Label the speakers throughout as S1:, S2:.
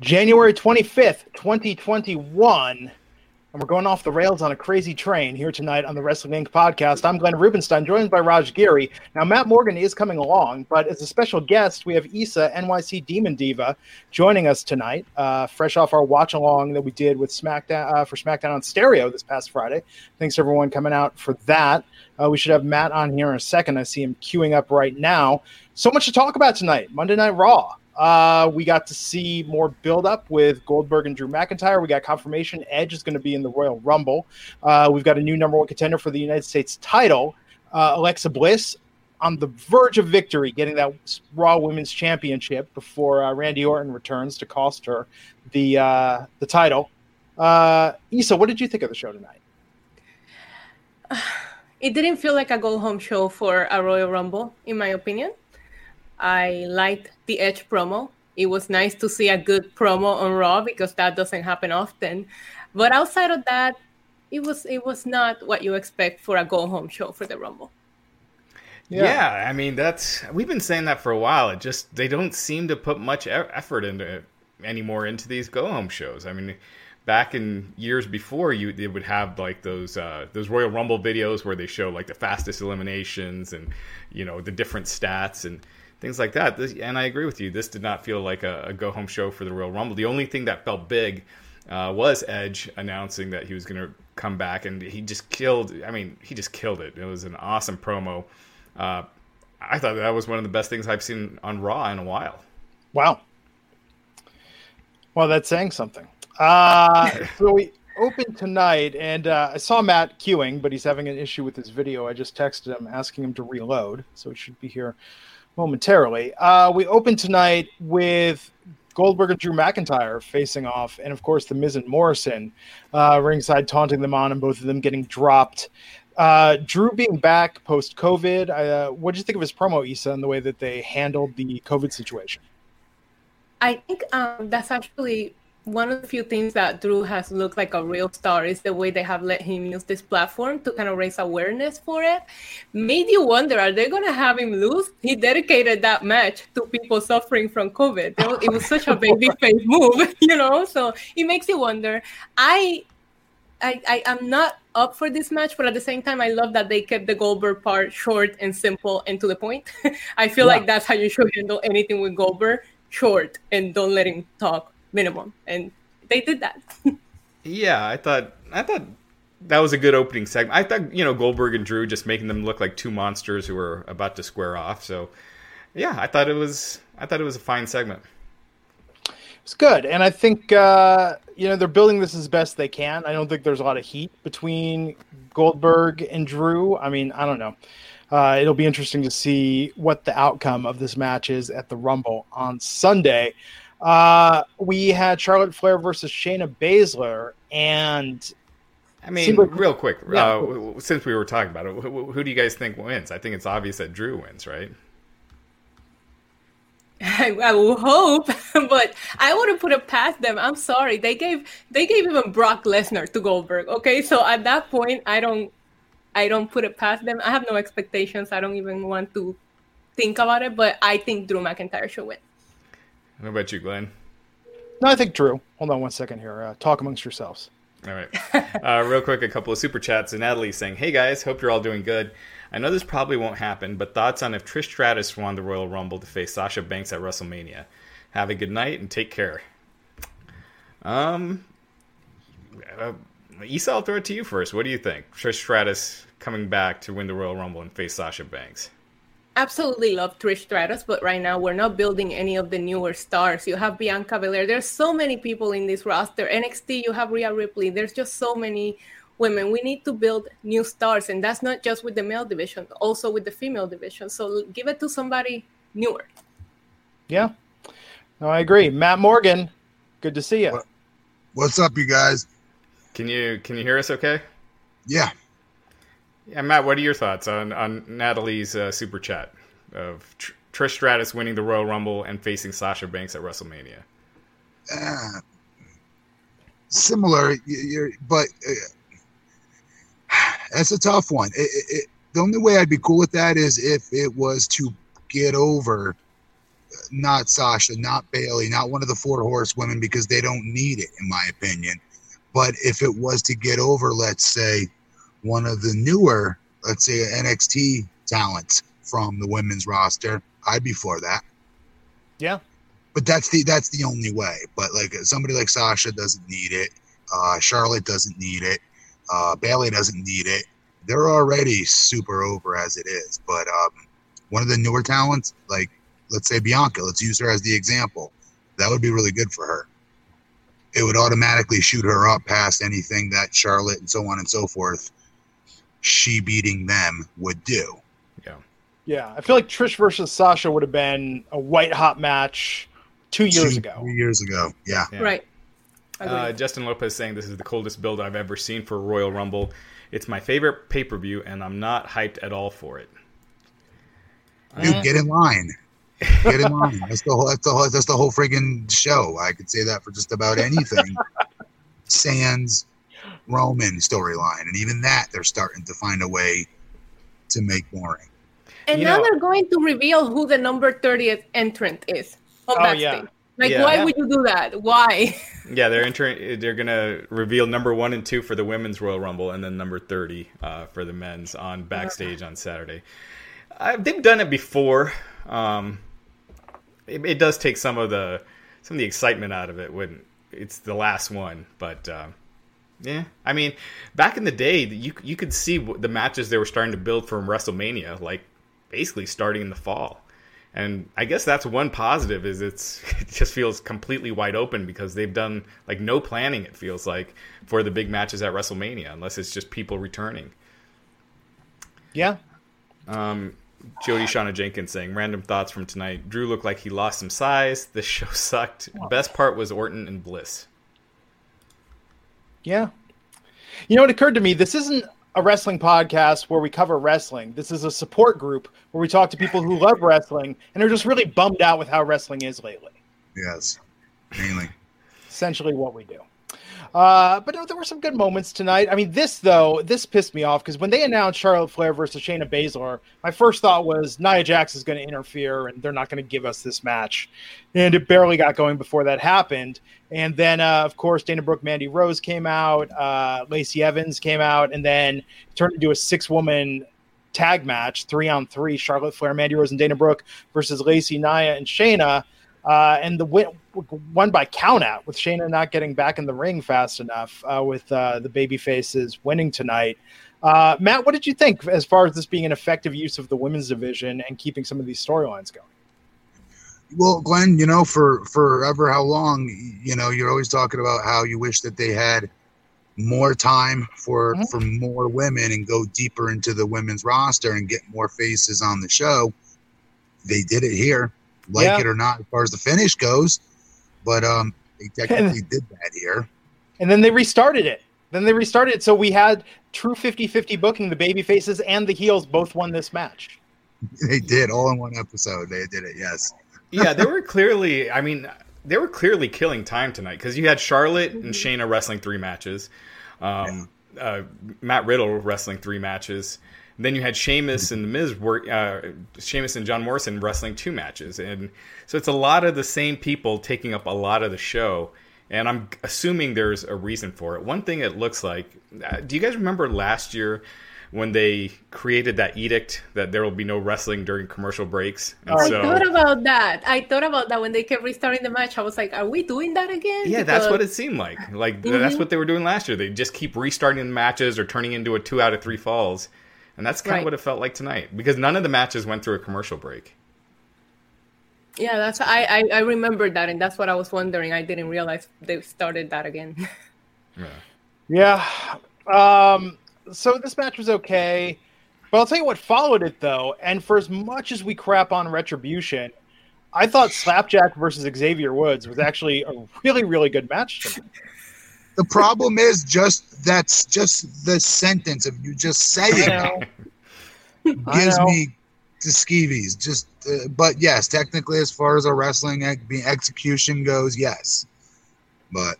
S1: January 25th, 2021. And we're going off the rails on a crazy train here tonight on the Wrestling Inc. podcast. I'm Glenn Rubenstein, joined by Raj Giri. Now, Matt Morgan is coming along, but as a special guest, we have Issa, NYC Demon Diva, joining us tonight, uh, fresh off our watch along that we did with SmackDown uh, for SmackDown on Stereo this past Friday. Thanks everyone coming out for that. Uh, we should have Matt on here in a second. I see him queuing up right now. So much to talk about tonight. Monday Night Raw. Uh, we got to see more build up with Goldberg and Drew McIntyre. We got confirmation Edge is going to be in the Royal Rumble. Uh, we've got a new number one contender for the United States title, uh, Alexa Bliss, on the verge of victory, getting that Raw Women's Championship before uh, Randy Orton returns to cost her the uh, the title. Uh, Issa, what did you think of the show tonight?
S2: It didn't feel like a go home show for a Royal Rumble, in my opinion. I liked the Edge promo. It was nice to see a good promo on Raw because that doesn't happen often. But outside of that, it was it was not what you expect for a go home show for the Rumble.
S3: Yeah. yeah. I mean that's we've been saying that for a while. It just they don't seem to put much effort into anymore into these go home shows. I mean, back in years before, you they would have like those uh, those Royal Rumble videos where they show like the fastest eliminations and you know the different stats and things like that. This, and I agree with you. This did not feel like a, a go home show for the Royal Rumble. The only thing that felt big uh, was Edge announcing that he was going to come back, and he just killed. I mean, he just killed it. It was an awesome promo. Uh, I thought that was one of the best things I've seen on Raw in a while.
S1: Wow. Well, that's saying something. Uh, so we open tonight, and uh, I saw Matt queuing, but he's having an issue with his video. I just texted him asking him to reload, so it should be here momentarily. Uh, we open tonight with Goldberg and Drew McIntyre facing off, and of course, The Miz and Morrison uh, ringside taunting them on, and both of them getting dropped. Uh, Drew being back post COVID, uh, what did you think of his promo, Issa, and the way that they handled the COVID situation?
S2: I think um, that's actually one of the few things that Drew has looked like a real star is the way they have let him use this platform to kind of raise awareness for it. Made you wonder, are they going to have him lose? He dedicated that match to people suffering from COVID. It was such a baby face move, you know? So it makes you wonder. I, I, I am not up for this match, but at the same time, I love that they kept the Goldberg part short and simple and to the point. I feel yeah. like that's how you should handle anything with Goldberg short and don't let him talk minimum, and they did that.
S3: yeah, I thought I thought that was a good opening segment. I thought you know Goldberg and Drew just making them look like two monsters who were about to square off. So yeah, I thought it was I thought it was a fine segment.
S1: It's good, and I think uh, you know they're building this as best they can. I don't think there's a lot of heat between Goldberg and Drew. I mean, I don't know. Uh, it'll be interesting to see what the outcome of this match is at the Rumble on Sunday. Uh, we had Charlotte Flair versus Shayna Baszler, and
S3: I mean, like, real quick, yeah. uh, since we were talking about it, who, who, do you guys think wins? I think it's obvious that Drew wins, right?
S2: I, I will hope, but I wouldn't put it past them. I'm sorry, they gave they gave even Brock Lesnar to Goldberg. Okay, so at that point, I don't I don't put it past them. I have no expectations. I don't even want to think about it. But I think Drew McIntyre should win.
S3: How about you, Glenn?
S1: No, I think Drew. Hold on one second here. Uh, talk amongst yourselves.
S3: All right. Uh, real quick, a couple of super chats. And Natalie saying, Hey guys, hope you're all doing good. I know this probably won't happen, but thoughts on if Trish Stratus won the Royal Rumble to face Sasha Banks at WrestleMania? Have a good night and take care. Um, uh, Isa, I'll throw it to you first. What do you think? Trish Stratus coming back to win the Royal Rumble and face Sasha Banks.
S2: Absolutely love Trish Stratus, but right now we're not building any of the newer stars. You have Bianca Belair. There's so many people in this roster. NXT, you have Rhea Ripley. There's just so many women. We need to build new stars, and that's not just with the male division, also with the female division. So give it to somebody newer.
S1: Yeah, no, I agree. Matt Morgan, good to see you.
S4: What's up, you guys?
S3: Can you can you hear us? Okay.
S4: Yeah.
S3: Yeah, Matt. What are your thoughts on on Natalie's uh, super chat of Tr- Trish Stratus winning the Royal Rumble and facing Sasha Banks at WrestleMania?
S4: Uh, similar, but uh, that's a tough one. It, it, it, the only way I'd be cool with that is if it was to get over uh, not Sasha, not Bayley, not one of the four horsewomen because they don't need it, in my opinion. But if it was to get over, let's say, one of the newer, let's say, NXT talents from the women's roster, I'd be for that.
S1: Yeah.
S4: But that's the that's the only way. But like somebody like Sasha doesn't need it. Uh, Charlotte doesn't need it. Uh, Bayley doesn't need it. They're already super over as it is. But um, one of the newer talents, like let's say Bianca, let's use her as the example. That would be really good for her. It would automatically shoot her up past anything that Charlotte and so on and so forth, she beating them would do.
S3: Yeah.
S1: Yeah. I feel like Trish versus Sasha would have been a white hot match two years
S4: Two,
S1: ago.
S4: Three years ago. Yeah.
S3: Yeah.
S2: Right.
S3: Uh, Justin Lopez saying this is the coldest build I've ever seen for Royal Rumble. It's my favorite pay per view, and I'm not hyped at all for it.
S4: Dude, get in line. Get in line. That's the whole. That's the whole. That's the whole friggin' show. I could say that for just about anything. Sans Roman storyline, and even that they're starting to find a way to make boring.
S2: And
S3: You
S2: now
S3: know-
S2: they're going to reveal who the number 30th entrant is on
S1: Oh,
S2: backstage.
S1: yeah.
S2: Like,
S3: Yeah.
S2: why
S1: Yeah.
S2: would you do that? Why?
S3: Yeah, they're entering. They're gonna reveal number one and two for the women's Royal Rumble, and then number thirty uh, for the men's on backstage on Saturday. Uh, they've done it before. Um, it, it does take some of the some of the excitement out of it when it's the last one, but. Uh, yeah, I mean, back in the day, you you could see the matches they were starting to build from WrestleMania, like basically starting in the fall. And I guess that's one positive is it's it just feels completely wide open because they've done like no planning. It feels like for the big matches at WrestleMania, unless it's just people returning.
S1: Yeah.
S3: Um, Jody Shauna Jenkins saying random thoughts from tonight. Drew looked like he lost some size. The show sucked. Best part was Orton and Bliss.
S1: Yeah. You know, it occurred to me this isn't a wrestling podcast where we cover wrestling. This is a support group where we talk to people who love wrestling and are just really bummed out with how wrestling is lately.
S4: Yes, mainly.
S1: Essentially, what we do. Uh, but no, there were some good moments tonight. I mean, this though, this pissed me off because when they announced Charlotte Flair versus Shayna Baszler, my first thought was Nia Jax is going to interfere and they're not going to give us this match, and it barely got going before that happened. And then, uh, of course, Dana Brooke, Mandy Rose came out, uh, Lacey Evans came out, and then turned into a six-woman tag match, three on three: Charlotte Flair, Mandy Rose, and Dana Brooke versus Lacey, Nia, and Shayna. Uh, and the win won by countout with Shayna not getting back in the ring fast enough uh, with uh, the baby faces winning tonight. Uh, Matt, what did you think as far as this being an effective use of the women's division and keeping some of these storylines going?
S4: Well, Glenn, you know, for forever how long, you know, you're always talking about how you wish that they had more time for
S1: Mhm.
S4: for more women and go deeper into the women's roster and get more faces on the show. They did it here, like
S1: Yeah.
S4: it or not, as far as the finish goes. But um, they technically did that here.
S1: And then they restarted it. Then they restarted it. So we had true 50 50 booking. The baby faces and the heels both won this match.
S4: They did all in one episode. They did it. Yes.
S3: yeah, they were clearly. I mean, they were clearly killing time tonight because you had Charlotte and Shayna wrestling three matches, um, uh, Matt Riddle wrestling three matches. Then you had Sheamus and the Miz. Uh, Sheamus and John Morrison wrestling two matches, and so it's a lot of the same people taking up a lot of the show. And I'm assuming there's a reason for it. One thing it looks like. Uh, do you guys remember last year when they created that edict that there will be no wrestling during commercial breaks.
S2: And I so, thought about that. I thought about that when they kept restarting the match. I was like, are we doing that again?
S3: Yeah, because... that's what it seemed like. Like mm-hmm. that's what they were doing last year. They just keep restarting the matches or turning into a two out of three falls. And that's kind right. of what it felt like tonight because none of the matches went through a commercial break.
S2: Yeah, that's I, I I remembered that, and that's what I was wondering. I didn't realize they started that again.
S1: yeah. Yeah. Um, so this match was okay, but I'll tell you what followed it though. And for as much as we crap on Retribution, I thought Slapjack versus Xavier Woods was actually a really really good match tonight.
S4: The problem is just that's just the sentence of you just saying it gives me the skeevies. Just, uh, but yes, technically, as far as a wrestling execution goes, yes. But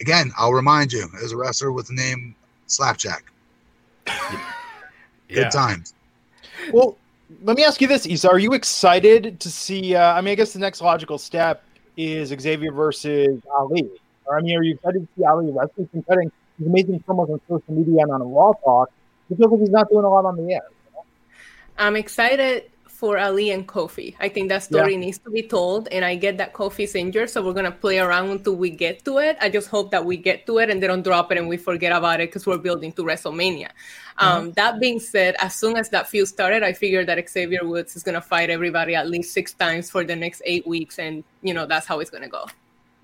S4: again, I'll remind you, as a wrestler with the name Slapjack, yeah. good times.
S1: Well, let me ask you this, Isa: Are you excited to see? Uh, I mean, I guess the next logical step is Xavier versus Ali. Or, I mean, are you excited to see Ali wrestle? He's cutting these amazing promos on social media and on a Raw Talk. It feels like he's not doing a lot on the air.
S2: I'm excited for Ali and Kofi. I think that story yeah. needs to be told, and I get that Kofi's injured, so we're gonna play around until we get to it. I just hope that we get to it and they don't drop it and we forget about it because we're building to WrestleMania. Um, mm-hmm. that being said, as soon as that feud started, I figured that Xavier Woods is gonna fight everybody at least six times for the next eight weeks, and you know that's how it's gonna go.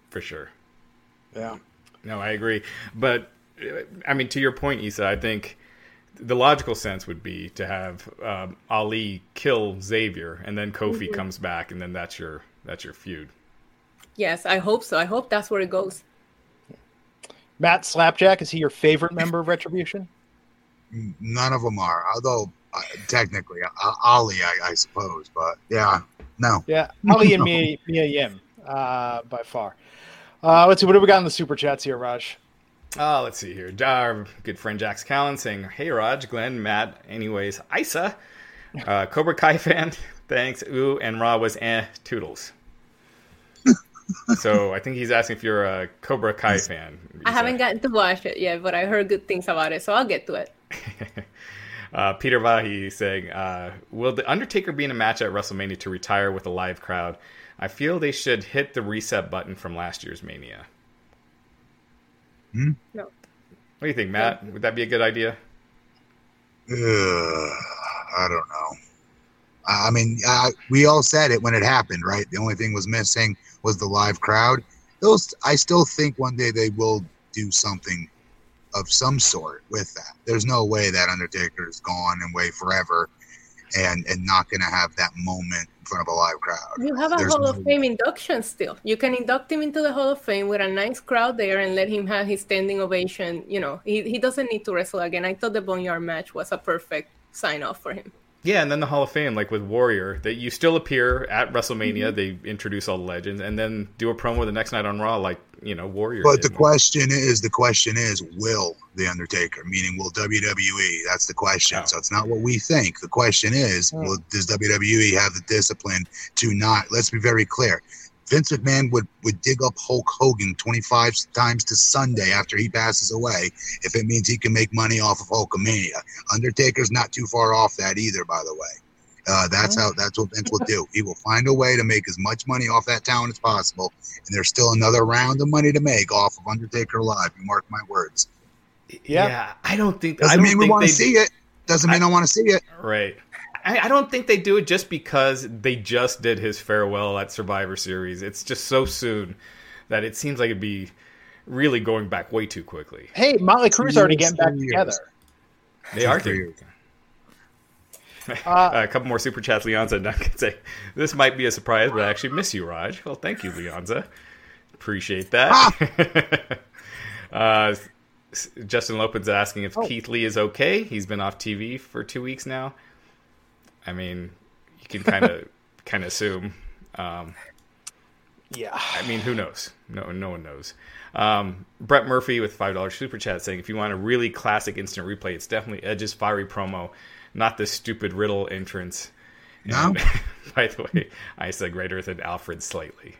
S3: For sure.
S1: Yeah.
S3: No, I agree, but uh, I mean, to your point, Isa, I think the logical sense would be to have um, Ali kill Xavier, and then Kofi mm-hmm. comes back, and then that's your that's your feud.
S2: Yes, I hope so. I hope that's where it goes.
S1: Matt Slapjack is he your favorite member of Retribution?
S4: None of them are, although uh, technically uh, Ali, I, I, suppose, but yeah, no.
S1: Yeah, Ali and Mia, Mia Yim, uh, by far. Uh, let's see, what do we got in the super chats here, Raj?
S3: Uh, let's see here. Our good friend Jax Callan saying, Hey Raj, Glenn, Matt, anyways, Isa, uh, Cobra Kai fan, thanks, ooh, and Raw was eh, toodles. so I think he's asking if you're a Cobra Kai fan.
S2: I haven't gotten to watch it yet, but I heard good things about it, so I'll get to it.
S3: uh, Peter Vahi saying, uh, Will The Undertaker be in a match at WrestleMania to retire with a live crowd? I feel they should hit the reset button from last year's Mania.
S4: Hmm?
S2: No.
S3: What do you think, Matt? Would that be a good idea?
S4: Uh, I don't know. I mean, uh, we all said it when it happened, right? The only thing was missing was the live crowd. Those, I still think one day they will do something of some sort with that. There's no way that Undertaker is gone and way forever, and and not going to have that moment in front of a live crowd.
S2: You have a There's Hall no... of Fame induction still. You can induct him into the Hall of Fame with a nice crowd there and let him have his standing ovation. You know, he, he doesn't need to wrestle again. I thought the Boneyard match was a perfect sign off for him.
S3: Yeah, and then the Hall of Fame, like with Warrior, that you still appear at WrestleMania. Mm-hmm. They introduce all the legends, and then do a promo the next night on Raw, like you know Warrior.
S4: But the question is, the question is, will the Undertaker, meaning will WWE? That's the question. Oh. So it's not what we think. The question is, oh. will, does WWE have the discipline to not? Let's be very clear. Vince McMahon would, would dig up Hulk Hogan 25 times to Sunday after he passes away if it means he can make money off of Hulkamania. Undertaker's not too far off that either, by the way. Uh, that's how that's what Vince will do. He will find a way to make as much money off that talent as possible, and there's still another round of money to make off of Undertaker Live. You mark my words.
S3: Yeah, yeah I don't think.
S4: Doesn't
S3: I don't
S4: mean we want to see it. Doesn't mean I, I want to see it.
S3: Right. I, I don't think they do it just because they just did his farewell at Survivor Series. It's just so soon that it seems like it'd be really going back way too quickly.
S1: Hey, Motley Crue's already getting back together.
S3: They are getting. Uh, a couple more super chats. Leonza Duncan say, "This might be a surprise, but I actually miss you, Raj." Well, thank you, Leonza. Appreciate that. uh, Justin Lopez asking if oh. Keith Lee is okay. He's been off TV for two weeks now. I mean, you can kind of kind of assume. Um,
S1: yeah.
S3: I mean, who knows? No, no one knows. Um, Brett Murphy with five dollars super chat saying, if you want a really classic instant replay, it's definitely Edge's fiery promo, not this stupid riddle entrance.
S4: No. And,
S3: by the way, I said greater than Alfred slightly.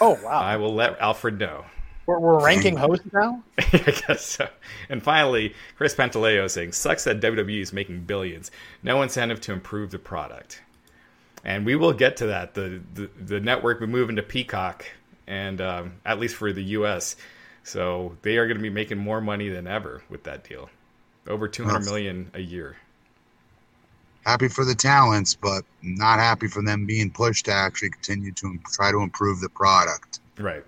S1: Oh wow!
S3: I will let Alfred know.
S1: We're, we're ranking hosts now.
S3: I guess so. And finally, Chris Pantaleo saying, "Sucks that WWE is making billions. No incentive to improve the product." And we will get to that. The the, the network will move into Peacock, and um, at least for the U.S. So they are going to be making more money than ever with that deal, over two hundred million a year.
S4: Happy for the talents, but not happy for them being pushed to actually continue to try to improve the product.
S3: Right.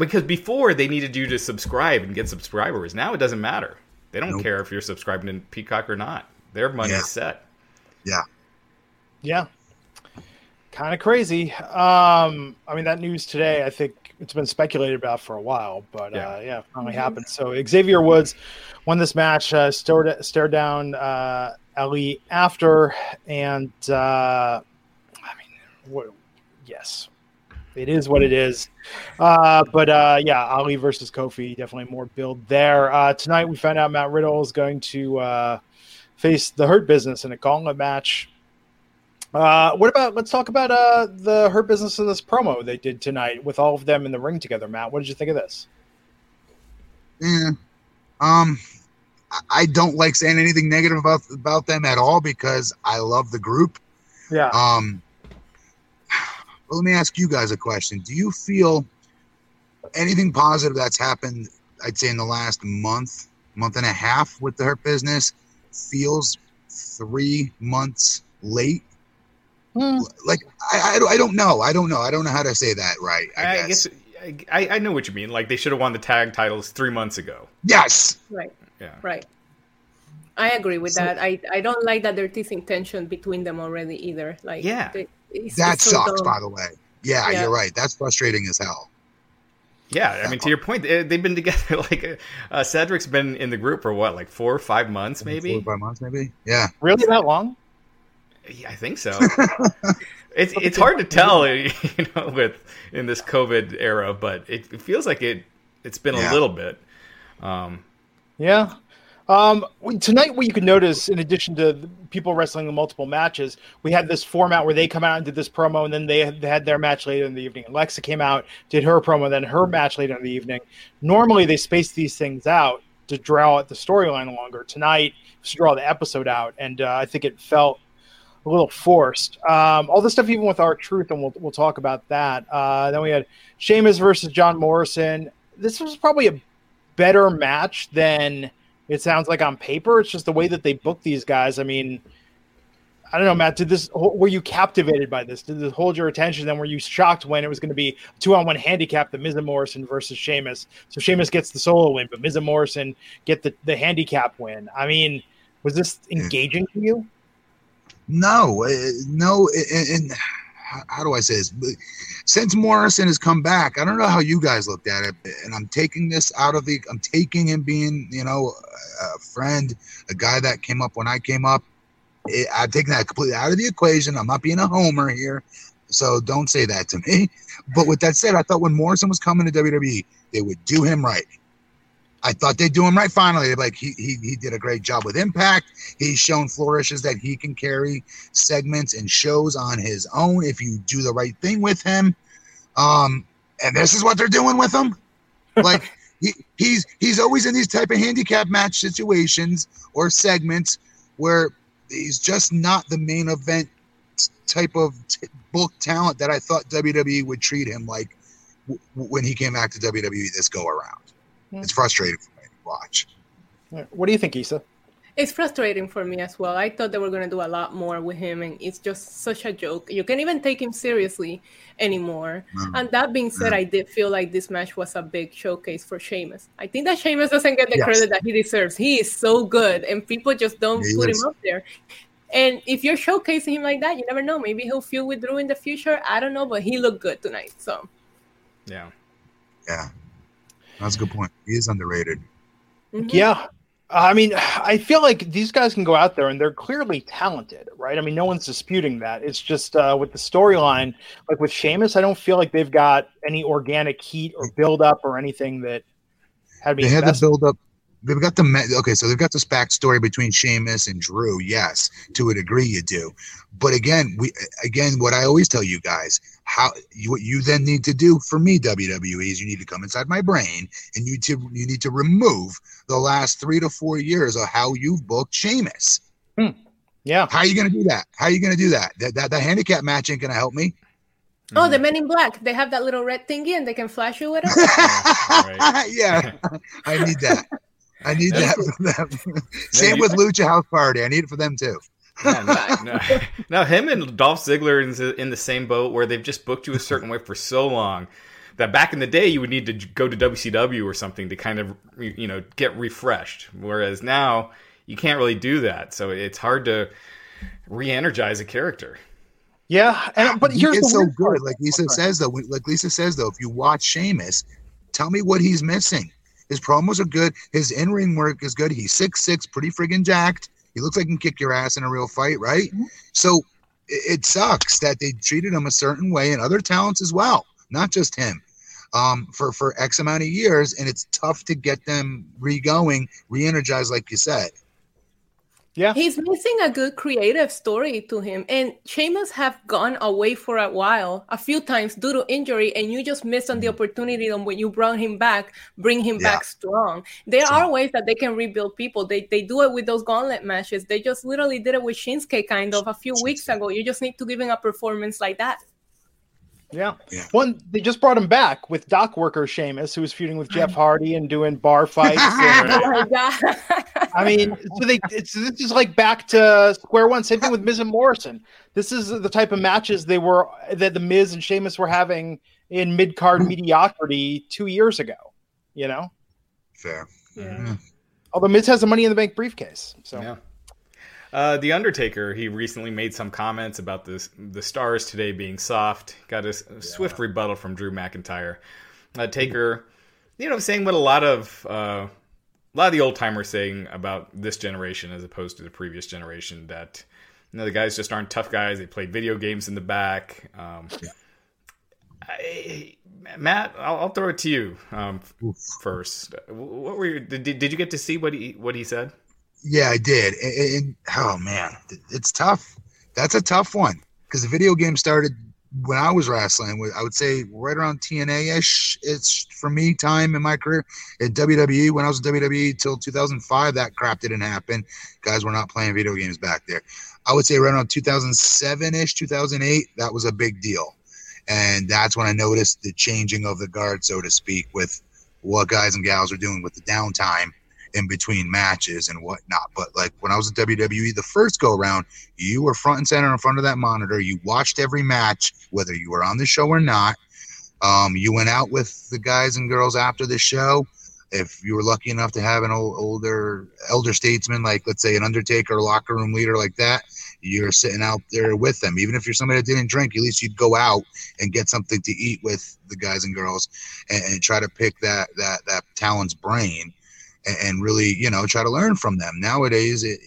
S3: Because before they needed you to subscribe and get subscribers. Now it doesn't matter. They don't nope. care if you're subscribing to Peacock or not. Their money yeah. set.
S4: Yeah.
S1: Yeah. Kind of crazy. Um, I mean, that news today, I think it's been speculated about for a while, but yeah, uh, yeah finally mm-hmm. happened. So Xavier Woods won this match, uh, stared, stared down uh, Ali after, and uh, I mean, what, yes, it is what it is. Uh, but uh, yeah, Ali versus Kofi, definitely more build there. Uh, tonight, we found out Matt Riddle is going to uh, face the Hurt Business in a gauntlet match. Uh, what about? Let's talk about uh, the Hurt Business in this promo they did tonight with all of them in the ring together. Matt, what did you think of this?
S4: Yeah, um, I don't like saying anything negative about about them at all because I love the group.
S1: Yeah.
S4: Um, but let me ask you guys a question. Do you feel anything positive that's happened, I'd say in the last month, month and a half with the Hurt Business feels three months late? Hmm. Like, I, I, I, don't know. I don't know. I don't know how to say that right. I, I guess.
S3: guess I, I know what you mean. Like, they should have won the tag titles three months ago.
S4: Yes.
S2: Right.
S3: Yeah.
S2: Right. I agree with so, that. I, I don't like that there's this tension between them already either. Like,
S3: yeah.
S2: They,
S4: it's, that it's sucks, so by the way. Yeah, yeah, you're right. That's frustrating as hell.
S3: Yeah, I mean, to your point, they've been together. Like uh, Cedric's been in the group for what, like four or five months, maybe.
S4: Four or five months, maybe. Yeah.
S1: Really that long?
S3: Yeah, I think so. it's it's hard to tell, you know, with in this COVID era, but it, it feels like it. It's been yeah. a little bit. Um,
S1: yeah, um, tonight, what you can notice, in addition to people wrestling in multiple matches, we had this format where they come out and did this promo, and then they had, their match later in the evening. Alexa came out, did her promo, then her match later in the evening. Normally, they space these things out to draw out the storyline longer. Tonight, to draw the episode out, and uh, I think it felt a little forced. Um, all this stuff, even with R-Truth, and we'll we'll talk about that. Uh, then we had Sheamus versus John Morrison. This was probably a better match than it sounds like on paper. It's just the way that they book these guys. I mean, I don't know, Matt. Did this? Were you captivated by this? Did this hold your attention? Then were you shocked when it was going to be two on one handicap, the Miz and Morrison versus Sheamus? So Sheamus gets the solo win, but Miz and Morrison get the the handicap win. I mean, was this engaging to you?
S4: No, uh, no, and how do I say this? Since Morrison has come back, I don't know how you guys looked at it, and I'm taking this out of the. I'm taking him being, you know, a friend, a guy that came up when I came up. I'm taking that completely out of the equation. I'm not being a homer here, so don't say that to me. But with that said, I thought when Morrison was coming to WWE, they would do him right. I thought they'd do him right finally. Like he, he he did a great job with Impact. He's shown flourishes that he can carry segments and shows on his own if you do the right thing with him. Um, and this is what they're doing with him. Like he, he's he's always in these type of handicap match situations or segments where he's just not the main event type of t- book talent that I thought WWE would treat him like w- when he came back to WWE this go around. Yeah. It's frustrating for me to watch.
S1: What do you think, Isa?
S2: It's frustrating for me as well. I thought they were going to do a lot more with him, and it's just such a joke. You can't even take him seriously anymore. Mm. And that being said, mm. I did feel like this match was a big showcase for Sheamus. I think that Sheamus doesn't get the yes. credit that he deserves. He is so good, and people just don't he put is. him up there. And if you're showcasing him like that, you never know. Maybe he'll feud with Drew in the future. I don't know, but he looked good tonight. So,
S3: yeah,
S4: yeah, that's a good point. He is underrated.
S1: Mm-hmm. Yeah. I mean, I feel like these guys can go out there and they're clearly talented, right? I mean, no one's disputing that. It's just uh, with the storyline, like with Sheamus, I don't feel like they've got any organic heat or build up or anything that
S4: had to. They had the build up. They've got the okay, so they've got this backstory between Sheamus and Drew. Yes, to a degree, you do. But again, we again, what I always tell you guys, how what you then need to do for me, WWE, is you need to come inside my brain and you to you need to remove the last three to four years of how you've booked Sheamus.
S1: Hmm. Yeah.
S4: How are you going to do that? How are you going to do that? That that, that handicap match ain't going to help me.
S2: Oh, the Men in Black. They have that little red thingy and they can flash you with it.
S4: yeah, I need that. I need that for them. Same with Lucha House Party. I need it for them too.
S3: Yeah, no, no. now him and Dolph Ziggler is in the same boat where they've just booked you a certain way for so long that back in the day you would need to go to WCW or something to kind of you know get refreshed. Whereas now you can't really do that, so it's hard to re-energize a character.
S1: Yeah, and ah, but here's
S4: it's so good. Part. Like Isa says though, like Isa says though, if you watch Sheamus, tell me what he's missing. His promos are good. His in ring work is good. He's six six, pretty friggin' jacked. He looks like he can kick your ass in a real fight, right? Mm-hmm. So it, it, sucks that they treated him a certain way and other talents as well, not just him, um, for for X amount of years, and it's tough to get them re-going, re-energized, like you said.
S2: Yeah. He's missing a good creative story to him. And Sheamus have gone away for a while, a few times due to injury, and you just missed on the mm. opportunity on when you brought him back, bring him yeah. back strong. There so, are ways that they can rebuild people. They they do it with those gauntlet matches. They just literally did it with Shinsuke kind of a few weeks ago. You just need to give him a performance like that.
S1: Yeah. yeah. One, they just brought him back with dock worker Sheamus, who was feuding with Jeff Hardy and doing bar fights. and, oh my god! I mean, so they it's this is like back to square one. Same thing with Miz and Morrison. This is the type of matches they were that the Miz and Sheamus were having in mid card mediocrity two years ago. You know.
S4: Fair.
S1: Yeah. Mm-hmm. Although Miz has the Money in the Bank briefcase, so.
S3: Yeah. Uh, the Undertaker, he recently made some comments about this, the stars today being soft. Got a, yeah. swift rebuttal from Drew McIntyre. Uh, Taker, you know, saying what a lot of uh, a lot of the old timers saying about this generation as opposed to the previous generation that you know the guys just aren't tough guys. They played video games in the back. Um, yeah. I, Matt, I'll, I'll, throw it to you um, first. What were you, did, did you get to see what he what he said?
S4: Yeah, I did. And, oh man, it's tough. That's a tough one because the video game started when I was wrestling. I would say right around TNA ish. It's for me time in my career at WWE. When I was in WWE till 2005, that crap didn't happen. Guys were not playing video games back there. I would say right around 2007 ish, 2008. That was a big deal, and that's when I noticed the changing of the guard, so to speak, with what guys and gals are doing with the downtime in between matches and whatnot. But like when I was at WWE the first go around, you were front and center in front of that monitor. You watched every match, whether you were on the show or not. Um, you went out with the guys and girls after the show. If you were lucky enough to have an old, older elder statesman, like let's say an Undertaker, locker room leader like that, you're sitting out there with them. Even if you're somebody that didn't drink, at least you'd go out and get something to eat with the guys and girls, and, and try to pick that that that talent's brain and, and really, you know, try to learn from them. Nowadays, it,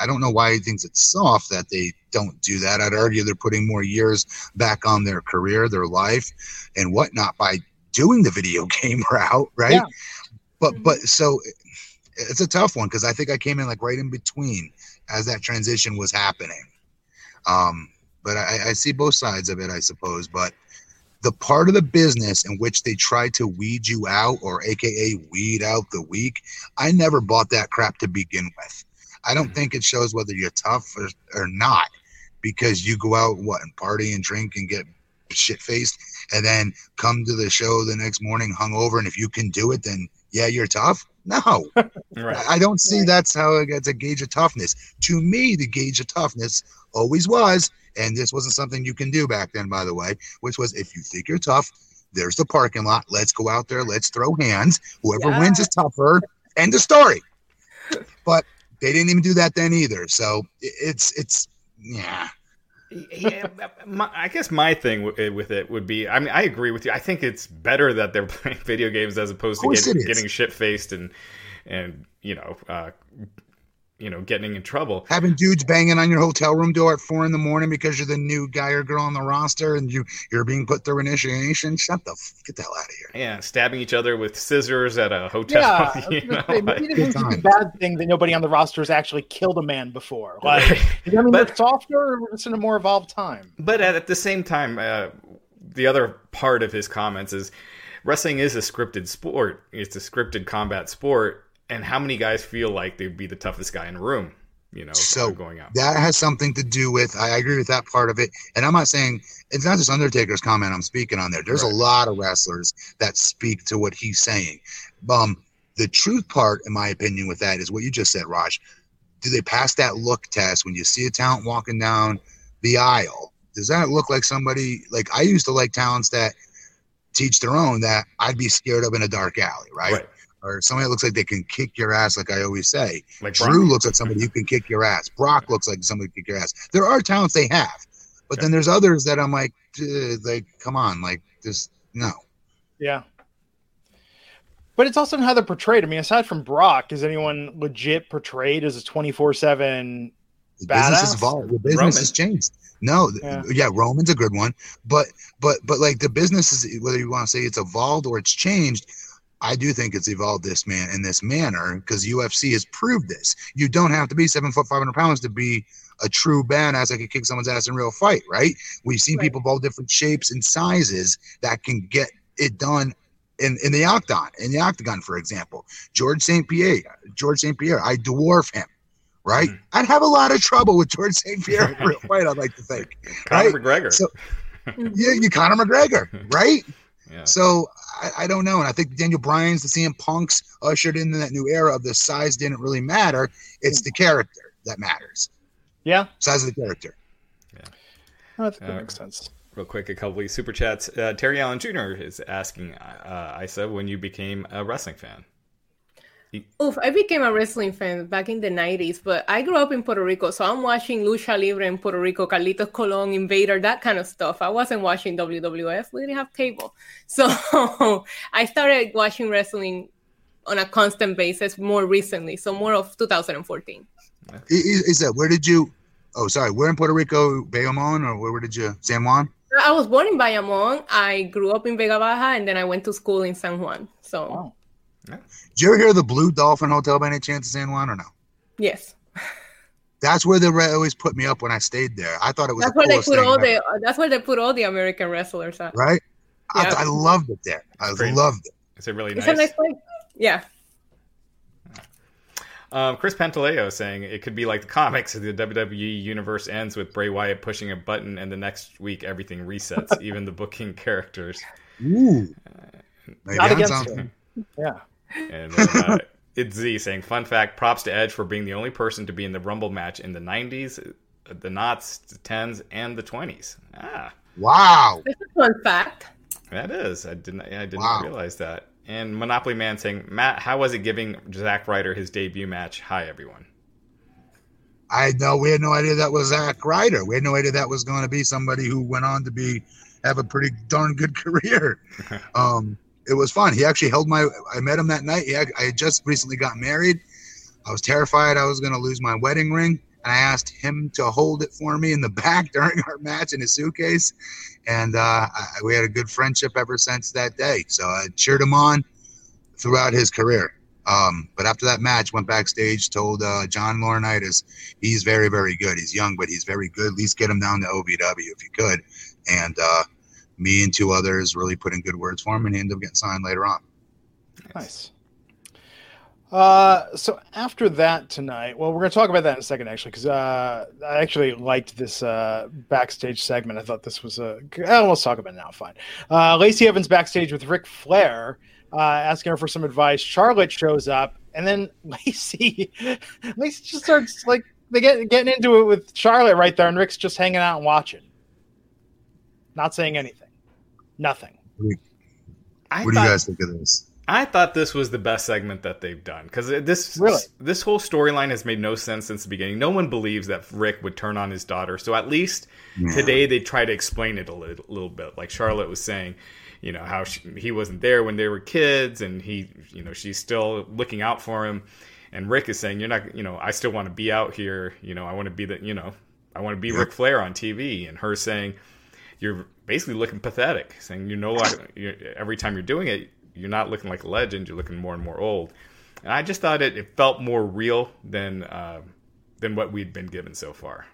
S4: I don't know why he thinks it's soft that they don't do that. I'd argue they're putting more years back on their career, their life, and whatnot by doing the video game route, right? Yeah. But mm-hmm. but so it's a tough one because I think I came in like right in between as that transition was happening. Um, but I, I see both sides of it, I suppose. But the part of the business in which they try to weed you out or aka weed out the weak i never bought that crap to begin with. I don't mm-hmm. think it shows whether you're tough or, or not because you go out what and party and drink and get shit faced and then come to the show the next morning hungover and if you can do it then yeah you're tough? No. Right. i don't see that's how it gets a gauge of toughness. To me the gauge of toughness always was and this wasn't something you can do back then, by the way, which was if you think you're tough, there's the parking lot. Let's go out there. Let's throw hands. Whoever yeah. wins is tougher. End of story. But they didn't even do that then either. So it's it's yeah.
S3: yeah, my, I guess my thing with it would be. I mean, I agree with you. I think it's better that they're playing video games as opposed to getting, getting shit faced and and you know uh, you know, getting in trouble.
S4: Having dudes banging on your hotel room door at four in the morning because you're the new guy or girl on the roster and you you're being put through initiation. Shut the f- get the hell out of here.
S3: Yeah, stabbing each other with scissors at a hotel. Yeah, you know,
S1: say, maybe it's a bad thing that nobody on the roster has actually killed a man before. Like, I mean, but, softer or it's in a more evolved time.
S3: But at, at the same time, uh, the other part of his comments is wrestling is a scripted sport. It's a scripted combat sport and how many guys feel like they'd be the toughest guy in the room you know
S4: so going out. that has something to do with i agree with that part of it and i'm not saying it's not just undertaker's comment i'm speaking on there. There's right. a lot of wrestlers that speak to what he's saying. Um the truth part in my opinion with that is what you just said raj. Do they pass that look test when you see a talent walking down the aisle? Does that look like somebody like i used to like talents that teach their own that i'd be scared of in a dark alley right. right or somebody that looks like they can kick your ass, like I always say. Like Drew Brock. looks like somebody who can kick your ass. Brock looks like somebody who can kick your ass. There are talents they have, but then there's others that I'm like, like, come on, like, just no.
S1: Yeah. But it's also how they're portrayed. I mean, aside from Brock, is anyone legit portrayed as a 24 7
S4: badass? Business has evolved. The business Roman. has changed. No, yeah. yeah, Roman's a good one, but but but like the business is whether you want to say it's evolved or it's changed I do think it's evolved this man in this manner because UFC has proved this. You don't have to be seven foot five hundred pounds to be a true badass that can kick someone's ass in real fight, right? We've seen right. people of all different shapes and sizes that can get it done in, in the octagon, in the octagon, for example. George St. Pierre, George St. Pierre, I dwarf him, right? Mm. I'd have a lot of trouble with George St. Pierre in real fight, I'd like to think.
S3: Conor right? McGregor.
S4: So, yeah, you Conor McGregor, right? Yeah. So I, I, don't know. And I think Daniel Bryan's, the CM Punks ushered in that new era of the size didn't really matter. It's the character that matters.
S1: Yeah.
S4: Size of the character.
S1: Yeah. Oh, that uh, makes sense.
S3: Real quick, a couple of super chats. Uh, Terry Allen Jr. is asking uh, Isa when you became a wrestling fan.
S2: Oof, I became a wrestling fan back in the 90s, but I grew up in Puerto Rico, so I'm watching Lucha Libre in Puerto Rico, Carlitos Colon, Invader, that kind of stuff. I wasn't watching WWF, we didn't have cable. So I started watching wrestling on a constant basis more recently, so more of 2014.
S4: Is that where did you? Oh, sorry, where in Puerto Rico, Bayamon, or where, where did you, San Juan?
S2: I was born in Bayamon. I grew up in Vega Baja, and then I went to school in San Juan. So.
S4: Oh. Yeah. Did you ever hear of the Blue Dolphin Hotel by any chance in San Juan or no?
S2: Yes.
S4: That's where they always put me up when I stayed there. I thought it was.
S2: That's where they put all the. That's where they put all the American wrestlers at.
S4: Right. Yeah. I, I, loved it there. I Great. loved it.
S3: Is it really nice? it's?
S2: A nice place. Yeah.
S3: Um, Chris Pantaleo saying it could be like the comics. The WWE universe ends with Bray Wyatt pushing a button, and the next week everything resets, even the booking characters.
S4: Ooh.
S1: Uh, Not against him. Yeah.
S3: And then, uh, it's Z saying, "Fun fact: Props to Edge for being the only person to be in the Rumble match in the '90s, the knots, the tens, and the twenties. Ah,
S4: wow!
S2: That's a fun fact.
S3: That is. I didn't. I didn't wow. realize that. And Monopoly Man saying, Matt, how was it giving Zack Ryder his debut match? Hi, everyone.
S4: I know we had no idea that was Zack Ryder. We had no idea that was going to be somebody who went on to be have a pretty darn good career. um, it was fun. He actually held my. I met him that night. Had, I had just recently got married. I was terrified I was going to lose my wedding ring, and I asked him to hold it for me in the back during our match in his suitcase. And uh, I, we had a good friendship ever since that day. So I cheered him on throughout his career. Um, but after that match, went backstage, told uh, John Laurinaitis he's very, very good. He's young, but he's very good. At least get him down to OVW if you could. And uh, me and two others really put in good words for him, and he ended up getting signed later on.
S1: Nice. Uh, so after that tonight, well, we're going to talk about that in a second, actually, because uh, I actually liked this uh, backstage segment. I thought this was a. Oh, let's talk about it now. Fine. Uh, Lacey Evans backstage with Ric Flair, uh, asking her for some advice. Charlotte shows up, and then Lacey, Lacey just starts like they get getting into it with Charlotte right there, and Ric's just hanging out and watching, not saying anything. Nothing.
S4: I what thought, do you guys think of this?
S3: I thought this was the best segment that they've done because this
S1: really?
S3: this whole storyline has made no sense since the beginning. No one believes that Ric would turn on his daughter, so at least yeah. today they try to explain it a little, little bit. Like Charlotte was saying, you know how she, he wasn't there when they were kids, and he, you know, she's still looking out for him and Ric is saying, "You're not, you know, I still want to be out here. You know, I want to be the, you know, I want to be Ric Flair on TV." And her saying, "You're basically looking pathetic," saying, "You know, every time you're doing it, you're not looking like a legend. You're looking more and more old." And I just thought it, it felt more real than uh, than what we'd been given so far.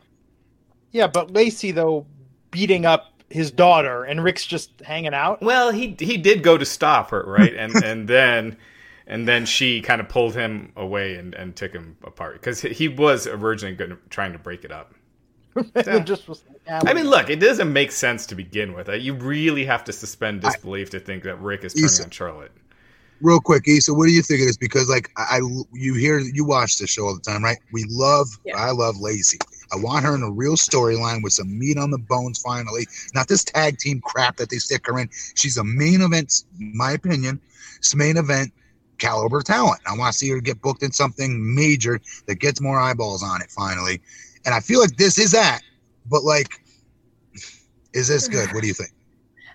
S1: Yeah, but Lacey though beating up his daughter and Ric's just hanging out.
S3: Well, he he did go to stop her, right? and and then and then she kind of pulled him away and, and took him apart because he was originally trying to break it up.
S1: Yeah. just was,
S3: yeah, I mean, look, it doesn't make sense to begin with. Uh, you really have to suspend disbelief I, to think that Ric is turning Issa, on Charlotte.
S4: Real quick, Issa, what do you think of this? Because like I, you hear, you watch this show all the time, right? We love, yeah. I love Lacey. I want her in a real storyline with some meat on the bones. Finally, not this tag team crap that they stick her in. She's a main event, my opinion. It's main event caliber talent. I want to see her get booked in something major that gets more eyeballs on it finally. And I feel like this is that. But like, is this good? What do you think?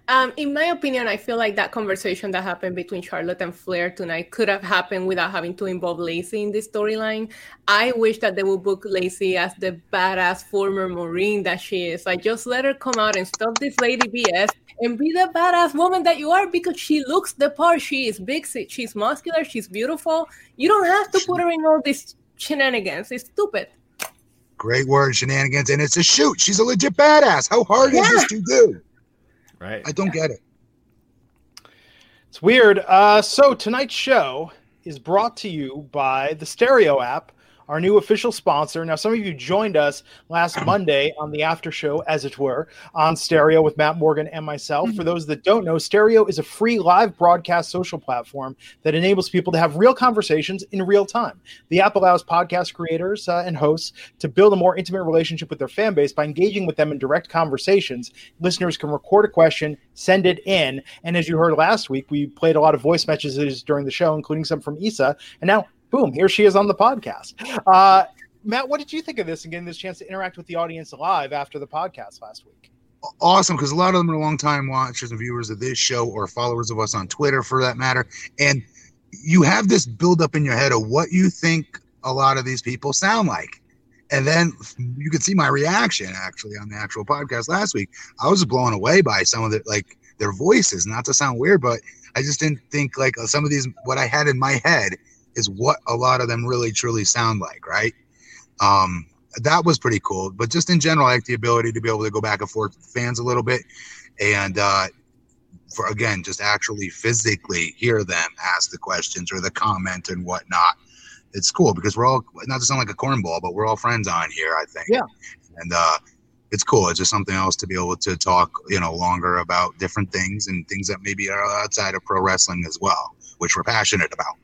S2: Um, in my opinion, I feel like that conversation that happened between Charlotte and Flair tonight could have happened without having to involve Lacey in this storyline. I wish that they would book Lacey as the badass former Marine that she is. Like, just let her come out and stop this lady BS and be the badass woman that you are because she looks the part. She is big, she's muscular, she's beautiful. You don't have to put her in all these shenanigans. It's stupid.
S4: Great word, shenanigans, and it's a shoot. She's a legit badass. How hard yeah. is this to do?
S3: Right.
S4: I don't get it.
S1: It's weird. Uh, so tonight's show is brought to you by the Stereo app our new official sponsor. Now, some of you joined us last Monday on the after show, as it were, on Stereo with Matt Morgan and myself. For those that don't know, Stereo is a free live broadcast social platform that enables people to have real conversations in real time. The app allows podcast creators uh, and hosts to build a more intimate relationship with their fan base by engaging with them in direct conversations. Listeners can record a question, send it in, and as you heard last week, we played a lot of voice messages during the show, including some from Isa. And now boom, here she is on the podcast. Uh, Matt, what did you think of this and getting this chance to interact with the audience live after the podcast last week?
S4: Awesome, because a lot of them are long-time watchers and viewers of this show or followers of us on Twitter, for that matter. And you have this build-up in your head of what you think a lot of these people sound like. And then you could see my reaction actually on the actual podcast last week. I was blown away by some of the like their voices, not to sound weird, but I just didn't think like some of these what I had in my head is what a lot of them really truly sound like, right? Um, that was pretty cool. But just in general, I like the ability to be able to go back and forth with fans a little bit, and uh, for again, just actually physically hear them ask the questions or the comment and whatnot. It's cool because we're all not to sound like a cornball, but we're all friends on here. I think.
S1: Yeah.
S4: And uh, it's cool. It's just something else to be able to talk, you know, longer about different things and things that maybe are outside of pro wrestling as well, which we're passionate about.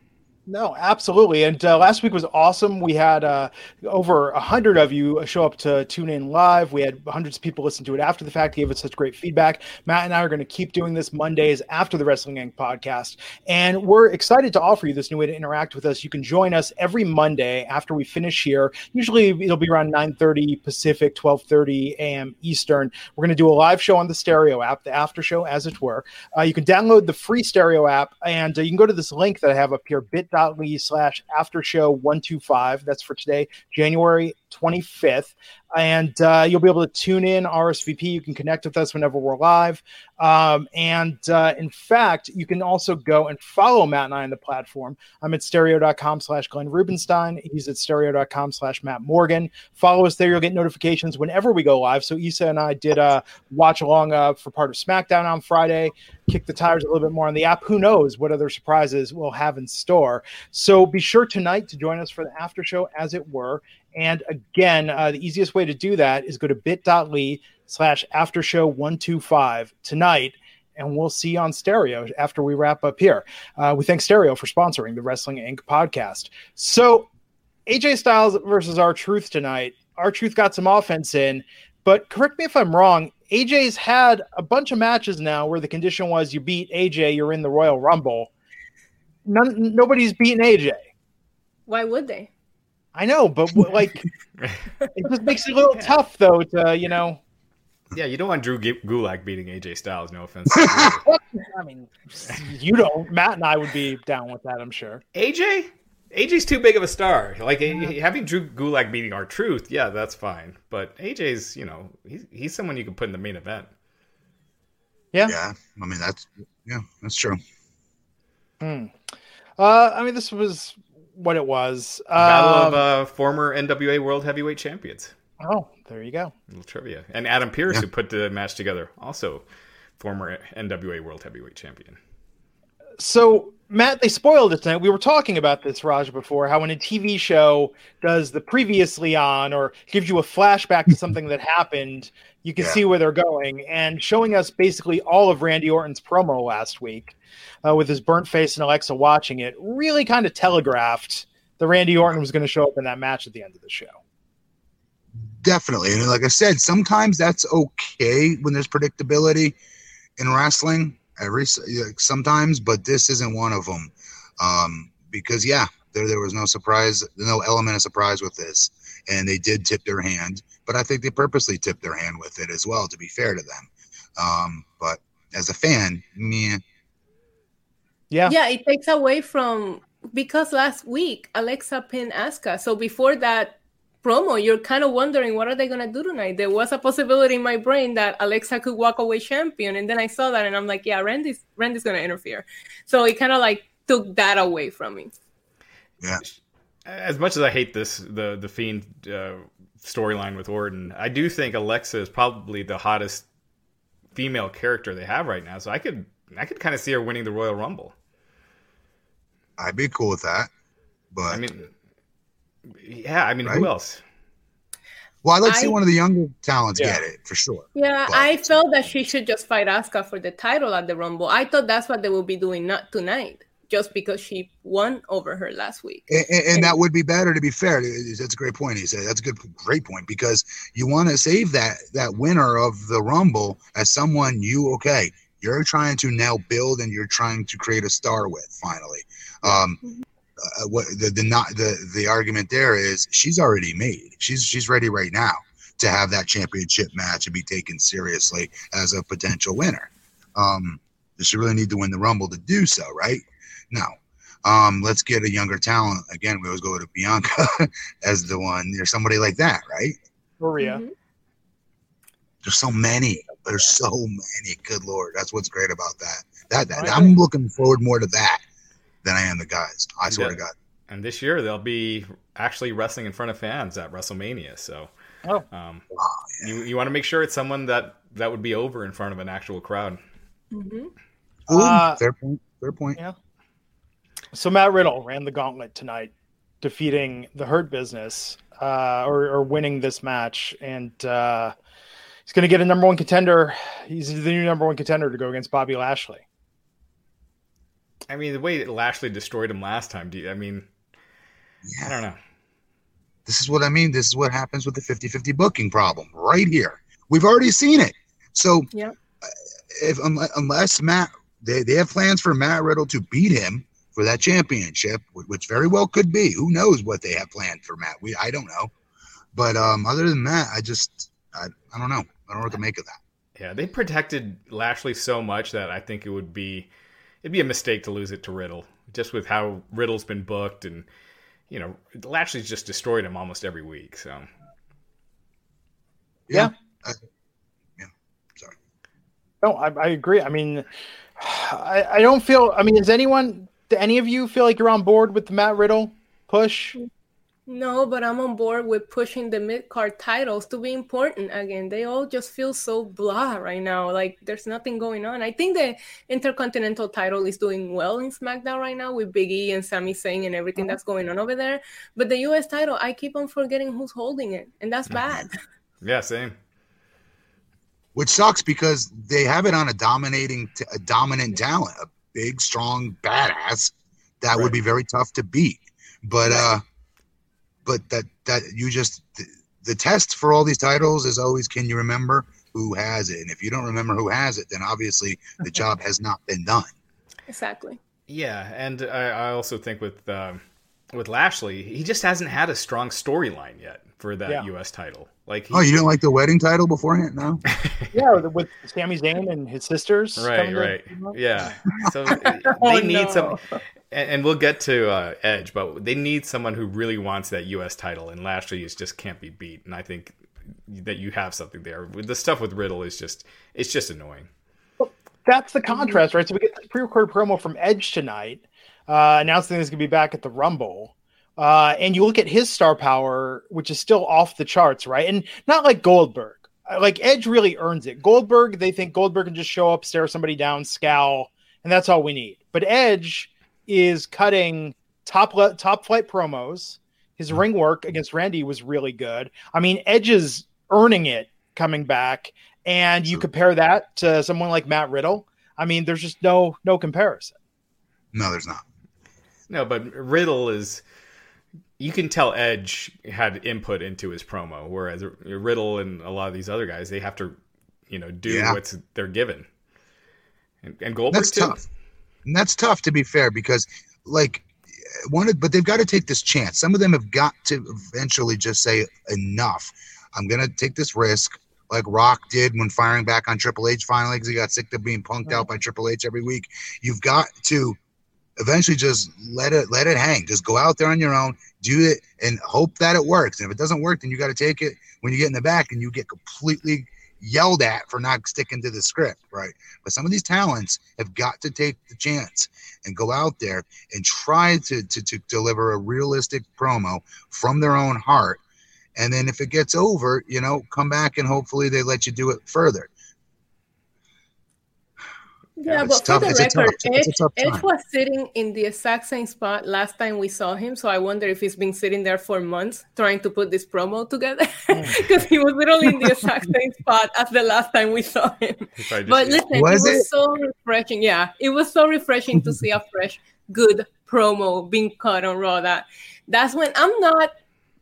S1: No, absolutely. And uh, last week was awesome. We had uh, over a hundred of you show up to tune in live. We had hundreds of people listen to it after the fact, gave us such great feedback. Matt and I are going to keep doing this Mondays after the Wrestling Inc. podcast, and we're excited to offer you this new way to interact with us. You can join us every Monday after we finish here. Usually, it'll be around 9:30 Pacific, 12:30 a.m. Eastern. We're going to do a live show on the Stereo app, the after show, as it were. Uh, you can download the free Stereo app, and uh, you can go to this link that I have up here, bit bit.ly slash after show 125. That's for today, January 25th and uh, you'll be able to tune in RSVP. You can connect with us whenever we're live. Um, and uh, in fact, you can also go and follow Matt and I on the platform. I'm at stereo.com slash Glenn Rubenstein. He's at stereo.com slash Matt Morgan. Follow us there. You'll get notifications whenever we go live. So Isa and I did uh, watch along uh, for part of SmackDown on Friday, kick the tires a little bit more on the app. Who knows what other surprises we'll have in store. So be sure tonight to join us for the after show, as it were. And again, uh, the easiest way to do that is go to bit.ly slash after show 125 tonight. And we'll see you on stereo after we wrap up here. Uh, we thank Stereo for sponsoring the Wrestling Inc. podcast. So, AJ Styles versus R-Truth tonight. R-Truth got some offense in, but correct me if I'm wrong. AJ's had a bunch of matches now where the condition was you beat AJ, you're in the Royal Rumble. None, nobody's beaten AJ.
S2: Why would they?
S1: I know, but like, it just makes it a little tough, though. To you know.
S3: Yeah, you don't want Drew Gulak beating AJ Styles. No offense.
S1: I mean, you don't. Matt and I would be down with that. I'm sure.
S3: AJ, AJ's too big of a star. Like having Drew Gulak beating R-Truth, yeah, that's fine. But AJ's, you know, he's he's someone you can put in the main event.
S1: Yeah.
S4: Yeah. I mean, that's yeah, that's true.
S1: Hmm. Uh, I mean, this was what it was.
S3: Battle
S1: Um,
S3: of uh, former NWA World Heavyweight Champions.
S1: Oh, there you go.
S3: little trivia. And Adam Pearce,
S4: Yeah.
S3: who put the match together, also former NWA World Heavyweight Champion.
S1: So, Matt, they spoiled it tonight. We were talking about this, Raj, before how when a TV show does the previously on or gives you a flashback to something that happened, you can
S4: Yeah.
S1: see where they're going. And showing us basically all of Randy Orton's promo last week uh, with his burnt face and Alexa watching it really kind of telegraphed that Randy Orton was going to show up in that match at the end of the show.
S4: Definitely. And like I said, sometimes that's okay when there's predictability in wrestling. Every like, sometimes, but this isn't one of them. Um, because yeah, there there was no surprise, no element of surprise with this, and they did tip their hand. But I think they purposely tipped their hand with it as well. To be fair to them, um, but as a fan, meh.
S1: Yeah.
S2: Yeah, it takes away from because last week Alexa pinned Asuka. So before that promo, you're kind of wondering what are they gonna do tonight. There was a possibility in my brain that Alexa could walk away champion, and then I saw that and I'm like, yeah, Randy's Randy's gonna interfere. So it kind of like took that away from me.
S4: Yeah.
S3: As much as I hate this, the the Fiend uh, storyline with Orton, I do think Alexa is probably the hottest female character they have right now. So I could I could kind of see her winning the Royal Rumble.
S4: I'd be cool with that. But
S3: I mean, yeah, I mean,
S4: Right?
S3: who else?
S4: well, I'd like to see one of the younger talents
S1: Yeah.
S4: get it for sure.
S2: Yeah,
S4: But-
S2: I felt that she should just fight Asuka for the title at the Rumble. I thought that's what they will be doing not tonight, just because she won over her last week.
S4: And, and- and that would be better to be fair. That's a great point. He said that's a good, great point because you want to save that that winner of the Rumble as someone you okay. You're trying to now build and you're trying to create a star with finally. Um, uh, what the the not the the argument there is she's already made. She's she's ready right now to have that championship match and be taken seriously as a potential winner. Um, does she really need to win the Rumble to do so? Right? No. Um, let's get a younger talent. Again, we always go to Bianca as the one. or somebody like that, right?
S1: Maria.
S2: Mhm.
S4: There's so many. There's so many. Good lord, that's what's great about that. That, that
S1: I
S4: I'm looking forward more to that than I am the guys. I swear
S3: Yeah.
S4: to God.
S3: And this year they'll be actually wrestling in front of fans at WrestleMania. So,
S1: Oh.
S3: um,
S4: Wow,
S3: you you want to make sure it's someone that that would be over in front of an actual crowd.
S2: Mhm.
S4: Ooh,
S1: Uh,
S4: fair point. Fair point.
S1: yeah. So Matt Riddle ran the gauntlet tonight, defeating the Hurt Business, uh, or, or winning this match, and uh, he's going to get a number one contender. He's the new number one contender to go against Bobby Lashley.
S3: I mean, the way that Lashley destroyed him last time. Do you, I mean, I don't know.
S4: This is what I mean. This is what happens with the 50-50 booking problem right here. We've already seen it. So
S2: Yeah.
S4: uh, if unless, unless Matt they, they have plans for Matt Riddle to beat him for that championship, which very well could be. Who knows what they have planned for Matt? We I don't know. But um, other than that, I just I, I don't know. I don't know what to make of that.
S3: Yeah, they protected Lashley so much that I think it would be it'd be a mistake to lose it to Riddle, just with how Riddle's been booked and you know Lashley's just destroyed him almost every week. So
S1: Yeah.
S4: I- yeah. Sorry.
S1: No, I, I agree. I mean, I, I don't feel. I mean, does anyone, do any of you feel like you're on board with the Matt Riddle push?
S2: No, but I'm on board with pushing the mid card titles to be important again. They all just feel so blah right now. Like there's nothing going on. I think the Intercontinental title is doing well in SmackDown right now with Big E and Sami Zayn and everything that's going on over there. But the US title, I keep on forgetting who's holding it, and that's bad.
S3: yeah, same.
S4: Which sucks because they have it on a dominating, t- a dominant talent, a big, strong, badass that
S3: Right.
S4: would be very tough to beat. But uh, but that that you just the, the test for all these titles is always can you remember who has it? And if you don't remember who has it, then obviously the job has not been done.
S2: exactly.
S3: Yeah, and I, I also think with um, with Lashley, he just hasn't had a strong storyline yet for that yeah. U.S. title. Like,
S4: oh, you didn't like the wedding title beforehand? No.
S1: yeah, with Sami Zayn and his sisters.
S3: Right, right. Yeah. So they oh, need no. some, and, and, we'll get to uh, Edge, but they need someone who really wants that U.S. title, and Lashley is just can't be beat. And I think that you have something there. The stuff with Riddle is just it's just annoying.
S1: Well, that's the contrast, right? So we get the pre-recorded promo from Edge tonight, uh, announcing he's going to be back at the Rumble. Uh, and you look at his star power, which is still off the charts, right? And not like Goldberg. Uh, like Edge really earns it. Goldberg, they think Goldberg can just show up, stare somebody down, scowl, and that's all we need. But Edge is cutting top le- top flight promos. His hmm. ring work against Randy was really good. I mean, Edge is earning it coming back, and you compare that to someone like Matt Riddle. I mean, there's just no no comparison.
S4: No, there's not.
S3: No, but Riddle is you can tell Edge had input into his promo, whereas Riddle and a lot of these other guys, they have to, you know, do yeah. what's they're given. And, and Goldberg
S4: that's
S3: too.
S4: tough. And that's tough to be fair because, like, one, but they've got to take this chance. Some of them have got to eventually just say enough. I'm gonna take this risk, like Rock did when firing back on Triple H finally because he got sick of being punked right. out by Triple H every week. You've got to eventually just let it let it hang. Just go out there on your own, do it, and hope that it works. And if it doesn't work, then you got to take it when you get in the back and you get completely yelled at for not sticking to the script, right? But some of these talents have got to take the chance and go out there and try to to, to deliver a realistic promo from their own heart. And then if it gets over, you know, come back and hopefully they let you do it further.
S2: Yeah, but for the record, Edge, Edge was sitting in the exact same spot last time we saw him. So I wonder if he's been sitting there for months trying to put this promo together because he was literally in the exact same spot as the last time we saw him. But listen, was it was so refreshing. Yeah, it was so refreshing to see a fresh, good promo being cut on Raw. That that's when I'm not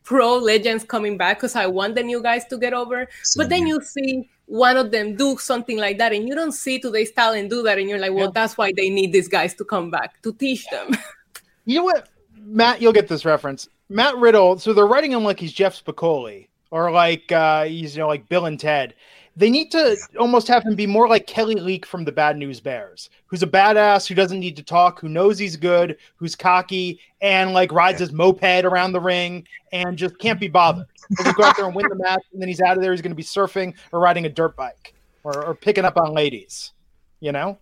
S2: pro legends coming back because I want the new guys to get over. But then you see one of them do something like that and you don't see today's talent do that and you're like well yeah. that's why they need these guys to come back to teach them.
S1: You know what? Matt you'll get this reference. Matt riddle so they're writing him like he's jeff spicoli or like uh he's you know like bill and ted they need to almost have him be more like Kelly Leak from the Bad News Bears, who's a badass who doesn't need to talk, who knows he's good, who's cocky, and like rides his moped around the ring and just can't be bothered. He'll go out there and win the match, and then he's out of there. He's going to be surfing or riding a dirt bike or, or picking up on ladies. You know,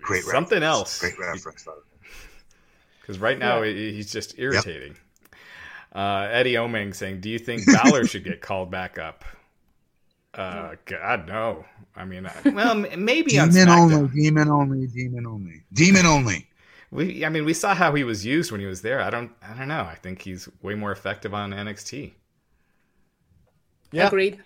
S3: great something reference. else.
S4: Great reference.
S3: Because right now yeah. he's just irritating. Yep. Uh, Eddie Oming saying, "Do you think Balor should get called back up?" Uh, God no. I mean, I, well, maybe
S4: demon only, demon only, demon only, demon only.
S3: We, I mean, we saw how he was used when he was there. I don't, I don't know. I think he's way more effective on NXT.
S2: Yeah. Agreed.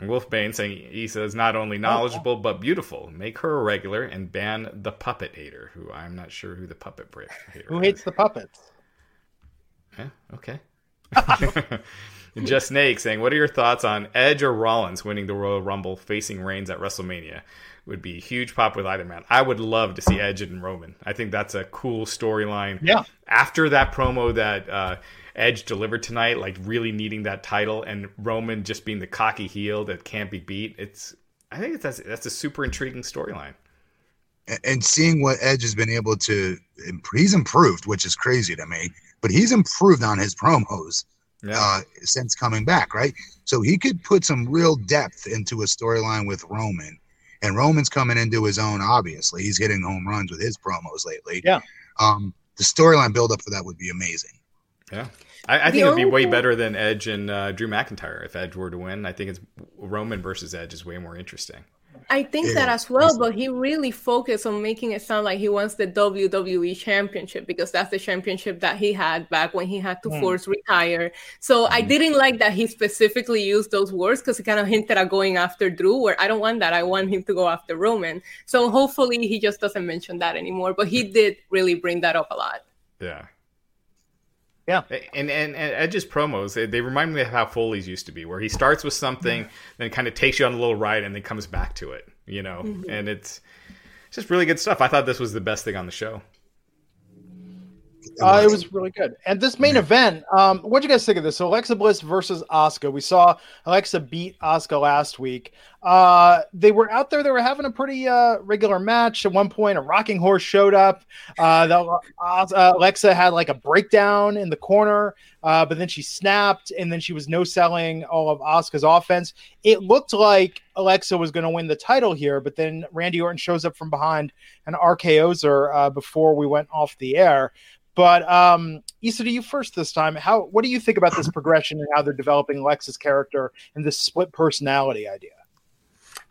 S3: Wolfbane saying he is not only knowledgeable but beautiful. Make her a regular and ban the puppet hater, who I'm not sure who the puppet hater.
S1: Who hates the puppets?
S3: Yeah. Okay. Just Snake saying, "What are your thoughts on Edge or Rollins winning the Royal Rumble, facing Reigns at WrestleMania? Would be a huge pop with either man. I would love to see Edge and Roman. I think that's a cool storyline.
S1: Yeah.
S3: After that promo that uh, Edge delivered tonight, like really needing that title, and Roman just being the cocky heel that can't be beat. It's I think that's that's a super intriguing storyline.
S4: And seeing what Edge has been able to, he's improved, which is crazy to me. But he's improved on his promos yeah. uh, since coming back, right? So he could put some real depth into a storyline with Roman. And Roman's coming into his own, obviously. He's hitting home runs with his promos lately.
S1: Yeah.
S4: Um, the storyline buildup for that would be amazing.
S3: Yeah. I, I think it'd be way better than Edge and uh, Drew McIntyre if Edge were to win. I think it's Roman versus Edge is way more interesting.
S2: I think yeah. that as well, but he really focused on making it sound like he wants the WWE championship because that's the championship that he had back when he had to mm. force retire. So mm. I didn't like that he specifically used those words because he kind of hinted at going after Drew, where I don't want that. I want him to go after Roman. So hopefully he just doesn't mention that anymore. But he did really bring that up a lot.
S3: Yeah.
S1: Yeah,
S3: and, and and Edge's promos they, they remind me of how Foley's used to be, where he starts with something, then kind of takes you on a little ride, and then comes back to it. You know, mm-hmm. and it's, it's just really good stuff. I thought this was the best thing on the show.
S1: It was. Uh, it was really good. And this main yeah. event, um, what do you guys think of this? So Alexa Bliss versus Asuka. We saw Alexa beat Asuka last week. Uh, they were out there. They were having a pretty uh, regular match. At one point, a rocking horse showed up. Uh, the, uh, Alexa had like a breakdown in the corner, uh, but then she snapped, and then she was no selling all of Asuka's offense. It looked like Alexa was going to win the title here, but then Randy Orton shows up from behind and RKO's her uh, before we went off the air. But um, Isa, to you first this time. How what do you think about this progression and how they're developing Alexa's character and this split personality idea?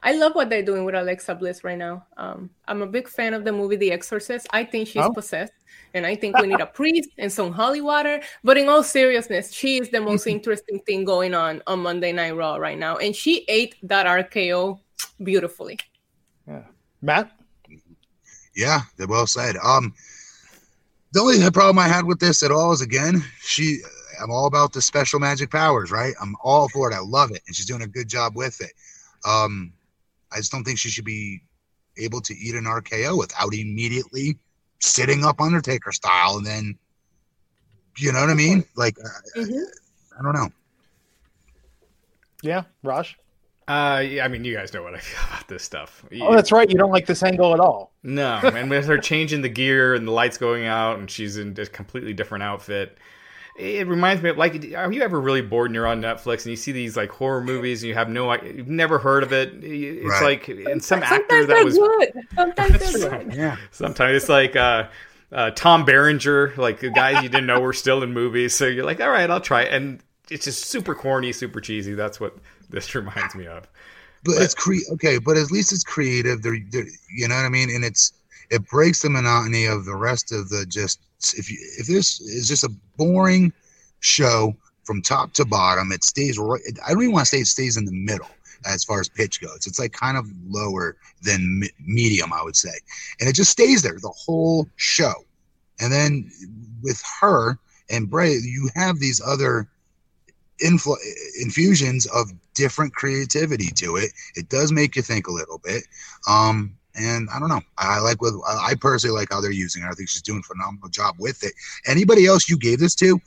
S2: I love what they're doing with Alexa Bliss right now. Um, I'm a big fan of the movie The Exorcist. I think she's oh. possessed, and I think we need a priest and some holy water. But in all seriousness, she is the most interesting thing going on on Monday Night Raw right now, and she ate that RKO beautifully.
S1: Yeah, Matt.
S4: Yeah, they're well said. Um, the only problem I had with this at all is again, she I'm all about the special magic powers, right? I'm all for it. I love it. And she's doing a good job with it. Um, I just don't think she should be able to eat an RKO without immediately sitting up Undertaker style and then you know what I mean? Like uh, mm-hmm. I don't know.
S1: Yeah, Raj.
S3: Uh, yeah, I mean, you guys know what I feel about this stuff.
S1: Oh, that's right. You don't like this angle at all.
S3: No, and with her changing the gear and the lights going out, and she's in a completely different outfit, it reminds me of like, are you ever really bored and you're on Netflix and you see these like horror movies and you have no, you've never heard of it? It's right. like, and some Sometimes actor that was
S2: good. Sometimes they're good.
S3: Yeah. Sometimes it's like. uh uh, Tom Berenger, like the guys you didn't know were still in movies. So you're like, all right, I'll try it. And it's just super corny, super cheesy. That's what this reminds me of.
S4: But, but it's cre- okay, but at least it's creative. They're, they're, you know what I mean, and it's it breaks the monotony of the rest of the just if you if this is just a boring show from top to bottom, it stays right. I don't even want to say it stays in the middle as far as pitch goes. It's like kind of lower than medium, I would say, and it just stays there the whole show. And then with her and Bray, you have these other influ- infusions of different creativity to it. It does make you think a little bit. Um, and I don't know. I like with I personally like how they're using it. I think she's doing a phenomenal job with it. Anybody else you gave this to,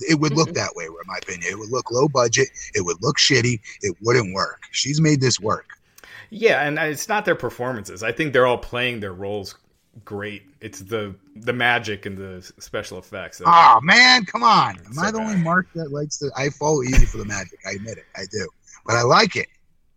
S4: it would look mm-hmm. that way, in my opinion. It would look low budget. It would look shitty. It wouldn't work. She's made this work.
S3: Yeah, and it's not their performances. I think they're all playing their roles great. It's the the magic and the special effects.
S4: Oh man, come on! Am I the only mark that likes the? I fall easy for the magic. I admit it. I do, but I like it.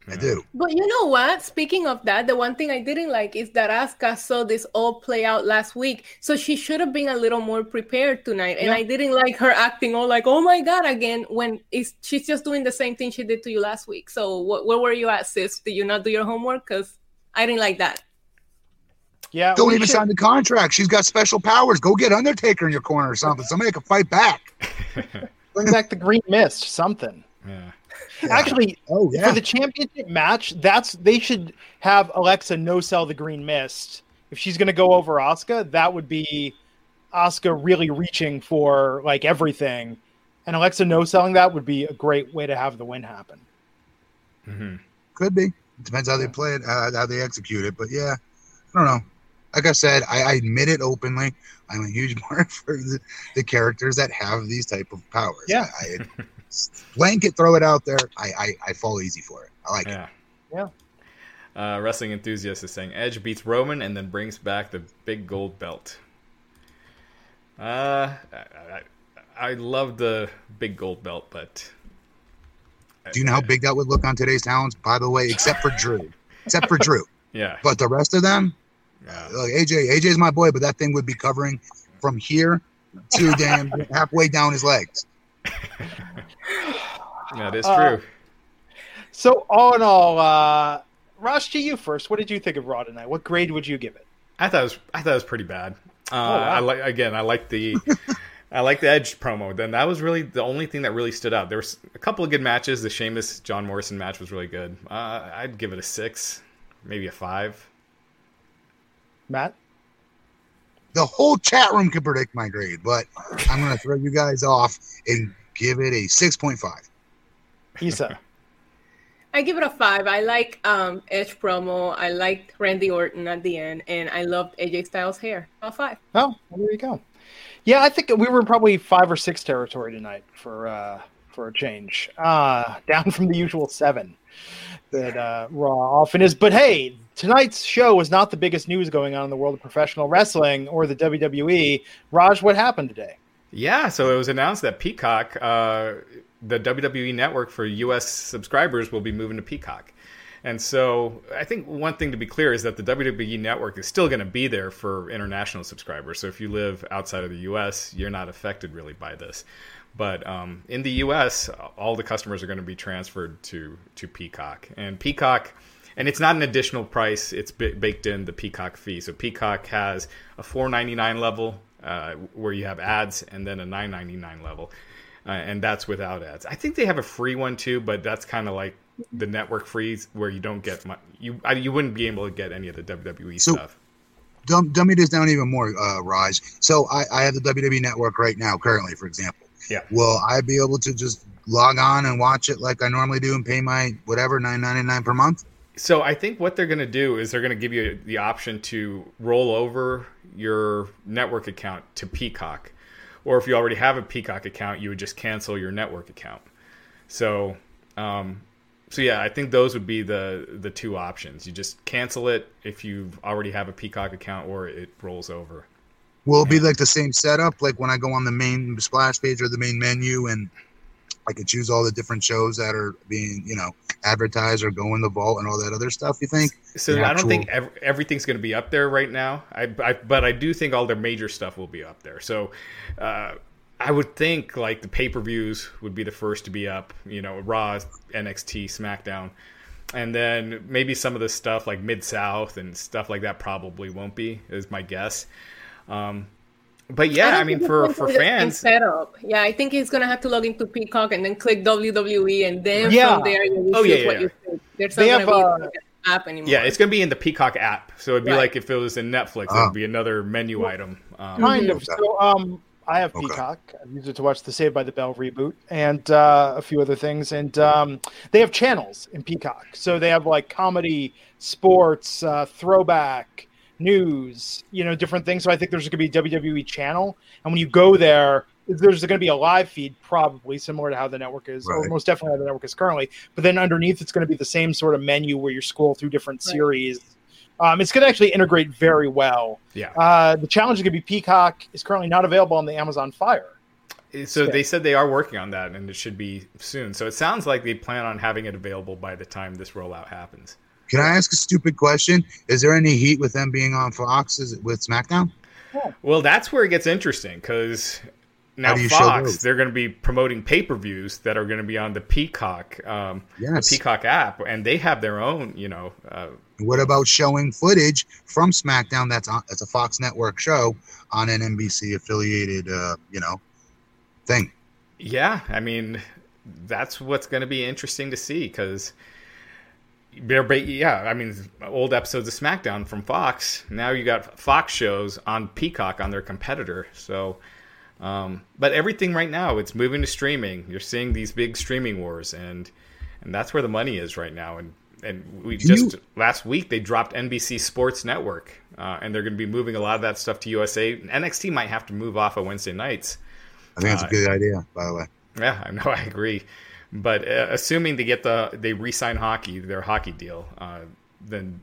S4: I do.
S2: But you know what? Speaking of that, the one thing I didn't like is that Asuka saw this all play out last week. So she should have been a little more prepared tonight. And yeah. I didn't like her acting all like, oh my God, again, when it's, she's just doing the same thing she did to you last week. So what, where were you at, sis? Did you not do your homework? Because I didn't like that.
S1: Yeah.
S4: Don't even should. sign the contract. She's got special powers. Go get Undertaker in your corner or something. Somebody can fight back.
S1: Bring back the green mist, something.
S3: Yeah.
S1: Actually, oh yeah. For the championship match, that's they should have Alexa no sell the green mist. If she's gonna go over Asuka, that would be Asuka really reaching for like everything. And Alexa no selling that would be a great way to have the win happen.
S4: Mm-hmm. Could be. It depends how they play it, uh, how they execute it. But yeah, I don't know like I said, I, I admit it openly. I'm a huge mark for the, the characters that have these type of powers.
S1: Yeah.
S4: I, I blanket throw it out there. I, I, I fall easy for it. I like
S1: yeah.
S4: it.
S1: Yeah.
S3: Uh, wrestling enthusiast is saying Edge beats Roman and then brings back the big gold belt. Uh, I, I, I love the big gold belt, but
S4: do you know how big that would look on today's talents? By the way, except for Drew, except for Drew.
S3: Yeah.
S4: But the rest of them, yeah. Like AJ, AJ's my boy, but that thing would be covering from here to damn halfway down his legs.
S3: that is uh, true.
S1: so all in all, uh, Ross, to you first. What did you think of Raw tonight? What grade would you give it?
S3: I thought it was I thought it was pretty bad. Uh, oh, wow. I like again. I like the I like the Edge promo. Then that was really the only thing that really stood out. There was a couple of good matches. The Sheamus John Morrison match was really good. Uh, I'd give it a six, maybe a five.
S1: Matt?
S4: The whole chat room can predict my grade, but I'm going to throw you guys off and give it a 6.5.
S1: Isa.
S2: I give it a five. I like um, Edge promo. I liked Randy Orton at the end, and I loved AJ Styles' hair. A five.
S1: Oh, well, there you go. Yeah, I think we were probably five or six territory tonight for uh, for a change, uh, down from the usual seven that uh, Raw often is. But hey, tonight's show was not the biggest news going on in the world of professional wrestling or the WWE. Raj, what happened today?
S3: Yeah, so it was announced that Peacock, uh, the WWE network for U.S. subscribers, will be moving to Peacock. And so I think one thing to be clear is that the WWE network is still going to be there for international subscribers. So if you live outside of the US, you're not affected really by this. But um, in the US, all the customers are going to be transferred to, to Peacock. And Peacock, and it's not an additional price, it's baked in the Peacock fee. So Peacock has a $4.99 level uh, where you have ads and then a $9.99 level. Uh, and that's without ads. I think they have a free one too, but that's kind of like the network freeze where you don't get my, you you wouldn't be able to get any of the WWE so, stuff.
S4: Dumb, dummy this down even more, uh, Raj. So I, I have the WWE network right now, currently, for example.
S3: Yeah.
S4: Will I be able to just log on and watch it like I normally do and pay my whatever nine ninety nine per month?
S3: So I think what they're going to do is they're going to give you the option to roll over your network account to Peacock, or if you already have a Peacock account, you would just cancel your network account. So um, so yeah, I think those would be the the two options. You just cancel it if you already have a Peacock account, or it rolls over.
S4: Will it be like the same setup, like when I go on the main splash page or the main menu, and I could choose all the different shows that are being, you know, advertised or go in the vault and all that other stuff? You think?
S3: So I don't think ev- everything's going to be up there right now. I, I, but I do think all the major stuff will be up there. So. Uh, I would think like the pay per views would be the first to be up. You know, Raw, NXT, SmackDown, and then maybe some of the stuff like Mid South and stuff like that probably won't be. Is my guess. Um, but yeah, I, I mean, for for fans,
S2: setup. Yeah, I think he's gonna have to log into Peacock and then click WWE, and then yeah. from there you oh, yeah, yeah, what yeah. you think. There's not have, be uh, app anymore.
S3: Yeah, it's gonna be in the Peacock app, so it'd be right. like if it was in Netflix, it'd be another menu well, item.
S1: Um, kind of. So, um, I have okay. Peacock. I use it to watch the Saved by the Bell reboot and uh, a few other things. And um, they have channels in Peacock, so they have like comedy, sports, uh, throwback, news, you know, different things. So I think there's going to be a WWE channel, and when you go there, there's going to be a live feed, probably similar to how the network is, right. or most definitely how the network is currently. But then underneath, it's going to be the same sort of menu where you scroll through different right. series um, it's going to actually integrate very well.
S3: Yeah.
S1: Uh, the challenge is going to be Peacock is currently not available on the Amazon Fire.
S3: So they said they are working on that, and it should be soon. So it sounds like they plan on having it available by the time this rollout happens.
S4: Can I ask a stupid question? Is there any heat with them being on Fox with SmackDown?
S3: Well, that's where it gets interesting because now Fox they're going to be promoting pay per views that are going to be on the Peacock, um, yes. the Peacock app, and they have their own, you know, uh,
S4: what about showing footage from SmackDown that's on that's a Fox Network show on an NBC affiliated uh, you know thing?
S3: Yeah, I mean that's what's going to be interesting to see because yeah, I mean old episodes of SmackDown from Fox. Now you got Fox shows on Peacock on their competitor. So, um, but everything right now it's moving to streaming. You're seeing these big streaming wars and and that's where the money is right now and and we Do just you... last week they dropped NBC Sports Network, uh, and they're going to be moving a lot of that stuff to USA. NXT might have to move off of Wednesday nights.
S4: I think that's uh, a good idea, by the way.
S3: Yeah, I know, I agree. But uh, assuming they get the they re-sign hockey, their hockey deal, uh, then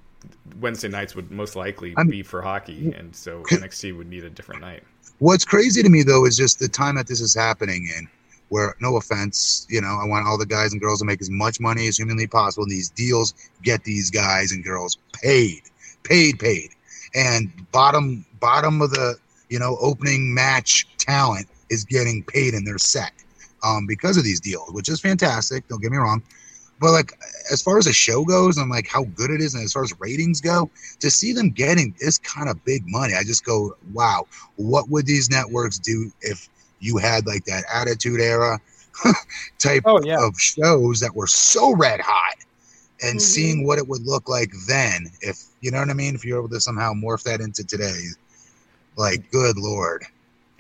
S3: Wednesday nights would most likely I'm, be for hockey, and so NXT would need a different night.
S4: What's crazy to me though is just the time that this is happening in where no offense, you know, I want all the guys and girls to make as much money as humanly possible. And these deals get these guys and girls paid, paid, paid. And bottom bottom of the you know opening match talent is getting paid in their set um, because of these deals, which is fantastic. Don't get me wrong. But like as far as the show goes and like how good it is, and as far as ratings go, to see them getting this kind of big money, I just go, wow, what would these networks do if you had like that Attitude Era type oh, yeah. of shows that were so red hot, and mm-hmm. seeing what it would look like then, if you know what I mean, if you're able to somehow morph that into today, like good lord.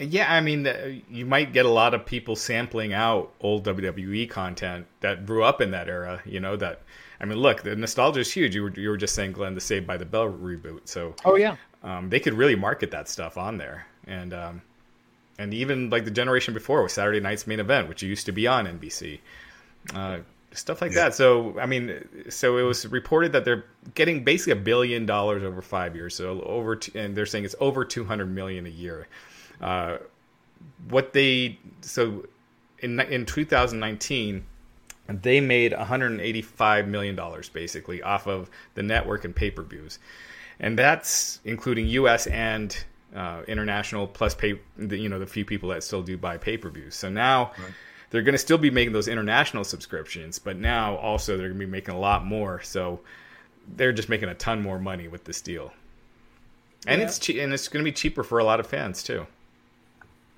S3: Yeah, I mean, you might get a lot of people sampling out old WWE content that grew up in that era. You know that. I mean, look, the nostalgia is huge. You were you were just saying, Glenn, the Saved by the Bell reboot. So,
S1: oh yeah,
S3: um, they could really market that stuff on there, and um, and even like the generation before with Saturday Night's Main Event, which used to be on NBC. Uh, stuff like yeah. that. So, I mean, so it was reported that they're getting basically a billion dollars over five years. So over, and they're saying it's over 200 million a year. Uh, what they, so in, in 2019, they made 185 million dollars basically off of the network and pay-per-views. And that's including US and uh, international plus pay, the, you know, the few people that still do buy pay-per-views. So now, right they're going to still be making those international subscriptions, but now also they're going to be making a lot more. So they're just making a ton more money with this deal, and yeah. it's che- and it's going to be cheaper for a lot of fans too.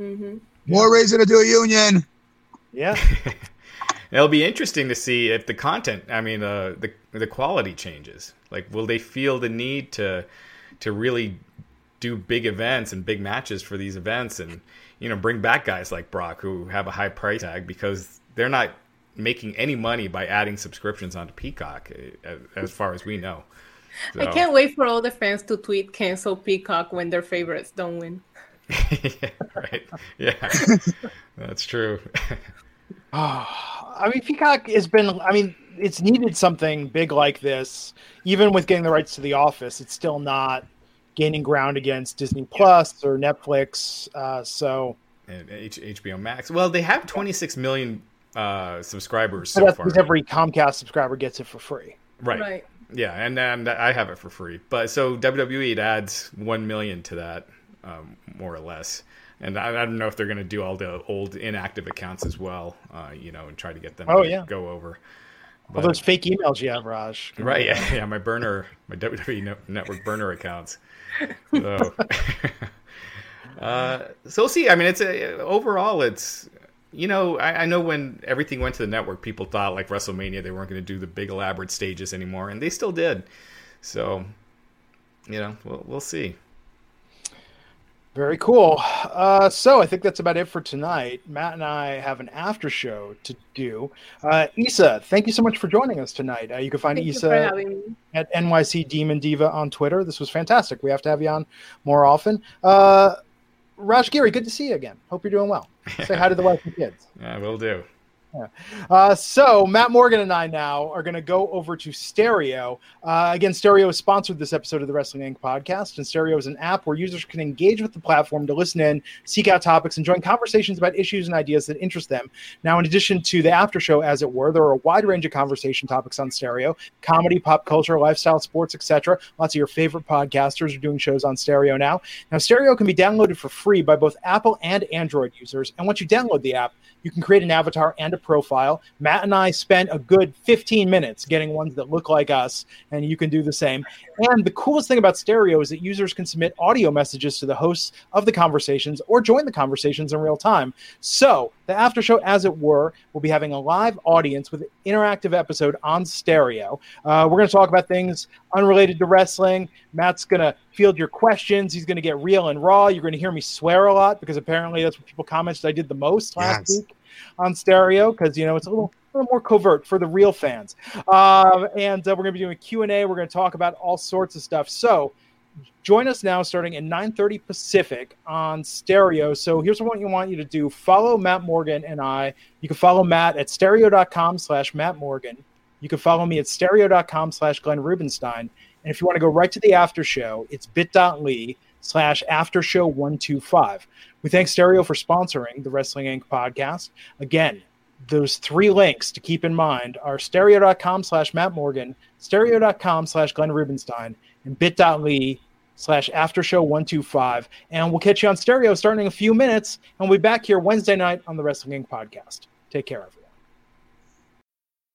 S4: Mm-hmm. More reason to do a union.
S1: Yeah.
S3: It'll be interesting to see if the content, I mean, uh, the the quality changes. Like, will they feel the need to to really do big events and big matches for these events and you know bring back guys like Brock who have a high price tag because they're not making any money by adding subscriptions onto Peacock eh, as far as we know.
S2: So. I can't wait for all the fans to tweet cancel Peacock when their favorites don't win.
S3: Yeah, right. Yeah. That's true.
S1: oh, I mean Peacock has been I mean it's needed something big like this even with getting the rights to the office it's still not gaining ground against Disney Plus or Netflix. Uh, so
S3: and H- HBO Max. Well, they have 26 million uh, subscribers so far.
S1: Every Comcast subscriber gets it for free.
S3: Right. Right. Yeah, and and I have it for free. But so WWE it adds one million to that, um, more or less. And I, I, don't know if they're going to do all the old inactive accounts as well, uh, you know, and try to get them oh, to yeah. go over.
S1: But, all those fake emails you have, Raj.
S3: Right? Yeah, yeah. My burner, my WWE Network burner accounts. So, uh, so we'll see. I mean, it's a, overall, it's you know, I, I, know when everything went to the network, people thought like WrestleMania they weren't going to do the big elaborate stages anymore, and they still did. So, you know, we'll we'll see.
S1: Very cool. Uh, so I think that's about it for tonight. Matt and I have an after show to do. Uh, Isa, thank you so much for joining us tonight. Uh, you can find thank Isa at NYC Demon Diva on Twitter. This was fantastic. We have to have you on more often. Uh, Raj Giri, good to see you again. Hope you're doing well. Say hi to the wife and kids.
S3: Yeah, will do.
S1: Yeah. Uh, so Matt Morgan and I now are going to go over to Stereo. Uh, again, Stereo has sponsored this episode of the Wrestling Inc. podcast, and Stereo is an app where users can engage with the platform to listen in, seek out topics, and join conversations about issues and ideas that interest them. Now, in addition to the after show, as it were, there are a wide range of conversation topics on Stereo: comedy, pop culture, lifestyle, sports, etc. Lots of your favorite podcasters are doing shows on Stereo now. Now, Stereo can be downloaded for free by both Apple and Android users, and once you download the app you can create an avatar and a profile. Matt and I spent a good 15 minutes getting ones that look like us, and you can do the same. And the coolest thing about Stereo is that users can submit audio messages to the hosts of the conversations or join the conversations in real time. So, the after show, as it were, will be having a live audience with an interactive episode on Stereo. Uh, we're going to talk about things unrelated to wrestling. Matt's going to field your questions. He's going to get real and raw. You're going to hear me swear a lot because apparently that's what people commented I did the most last yes. week on stereo because you know it's a little, a little more covert for the real fans. Um, and uh, we're going to be doing a Q&A. We're going to talk about all sorts of stuff. So join us now starting at 9.30 pacific on stereo so here's what you want you to do follow matt morgan and i you can follow matt at stereo.com slash matt morgan you can follow me at stereo.com slash glenn rubenstein and if you want to go right to the after show it's bit.ly slash after show 125 we thank stereo for sponsoring the wrestling inc podcast again those three links to keep in mind are stereo.com slash matt morgan stereo.com slash glenn rubenstein and bit.ly slash aftershow125. And we'll catch you on stereo starting in a few minutes. And we'll be back here Wednesday night on the Wrestling Inc. podcast. Take care, everyone.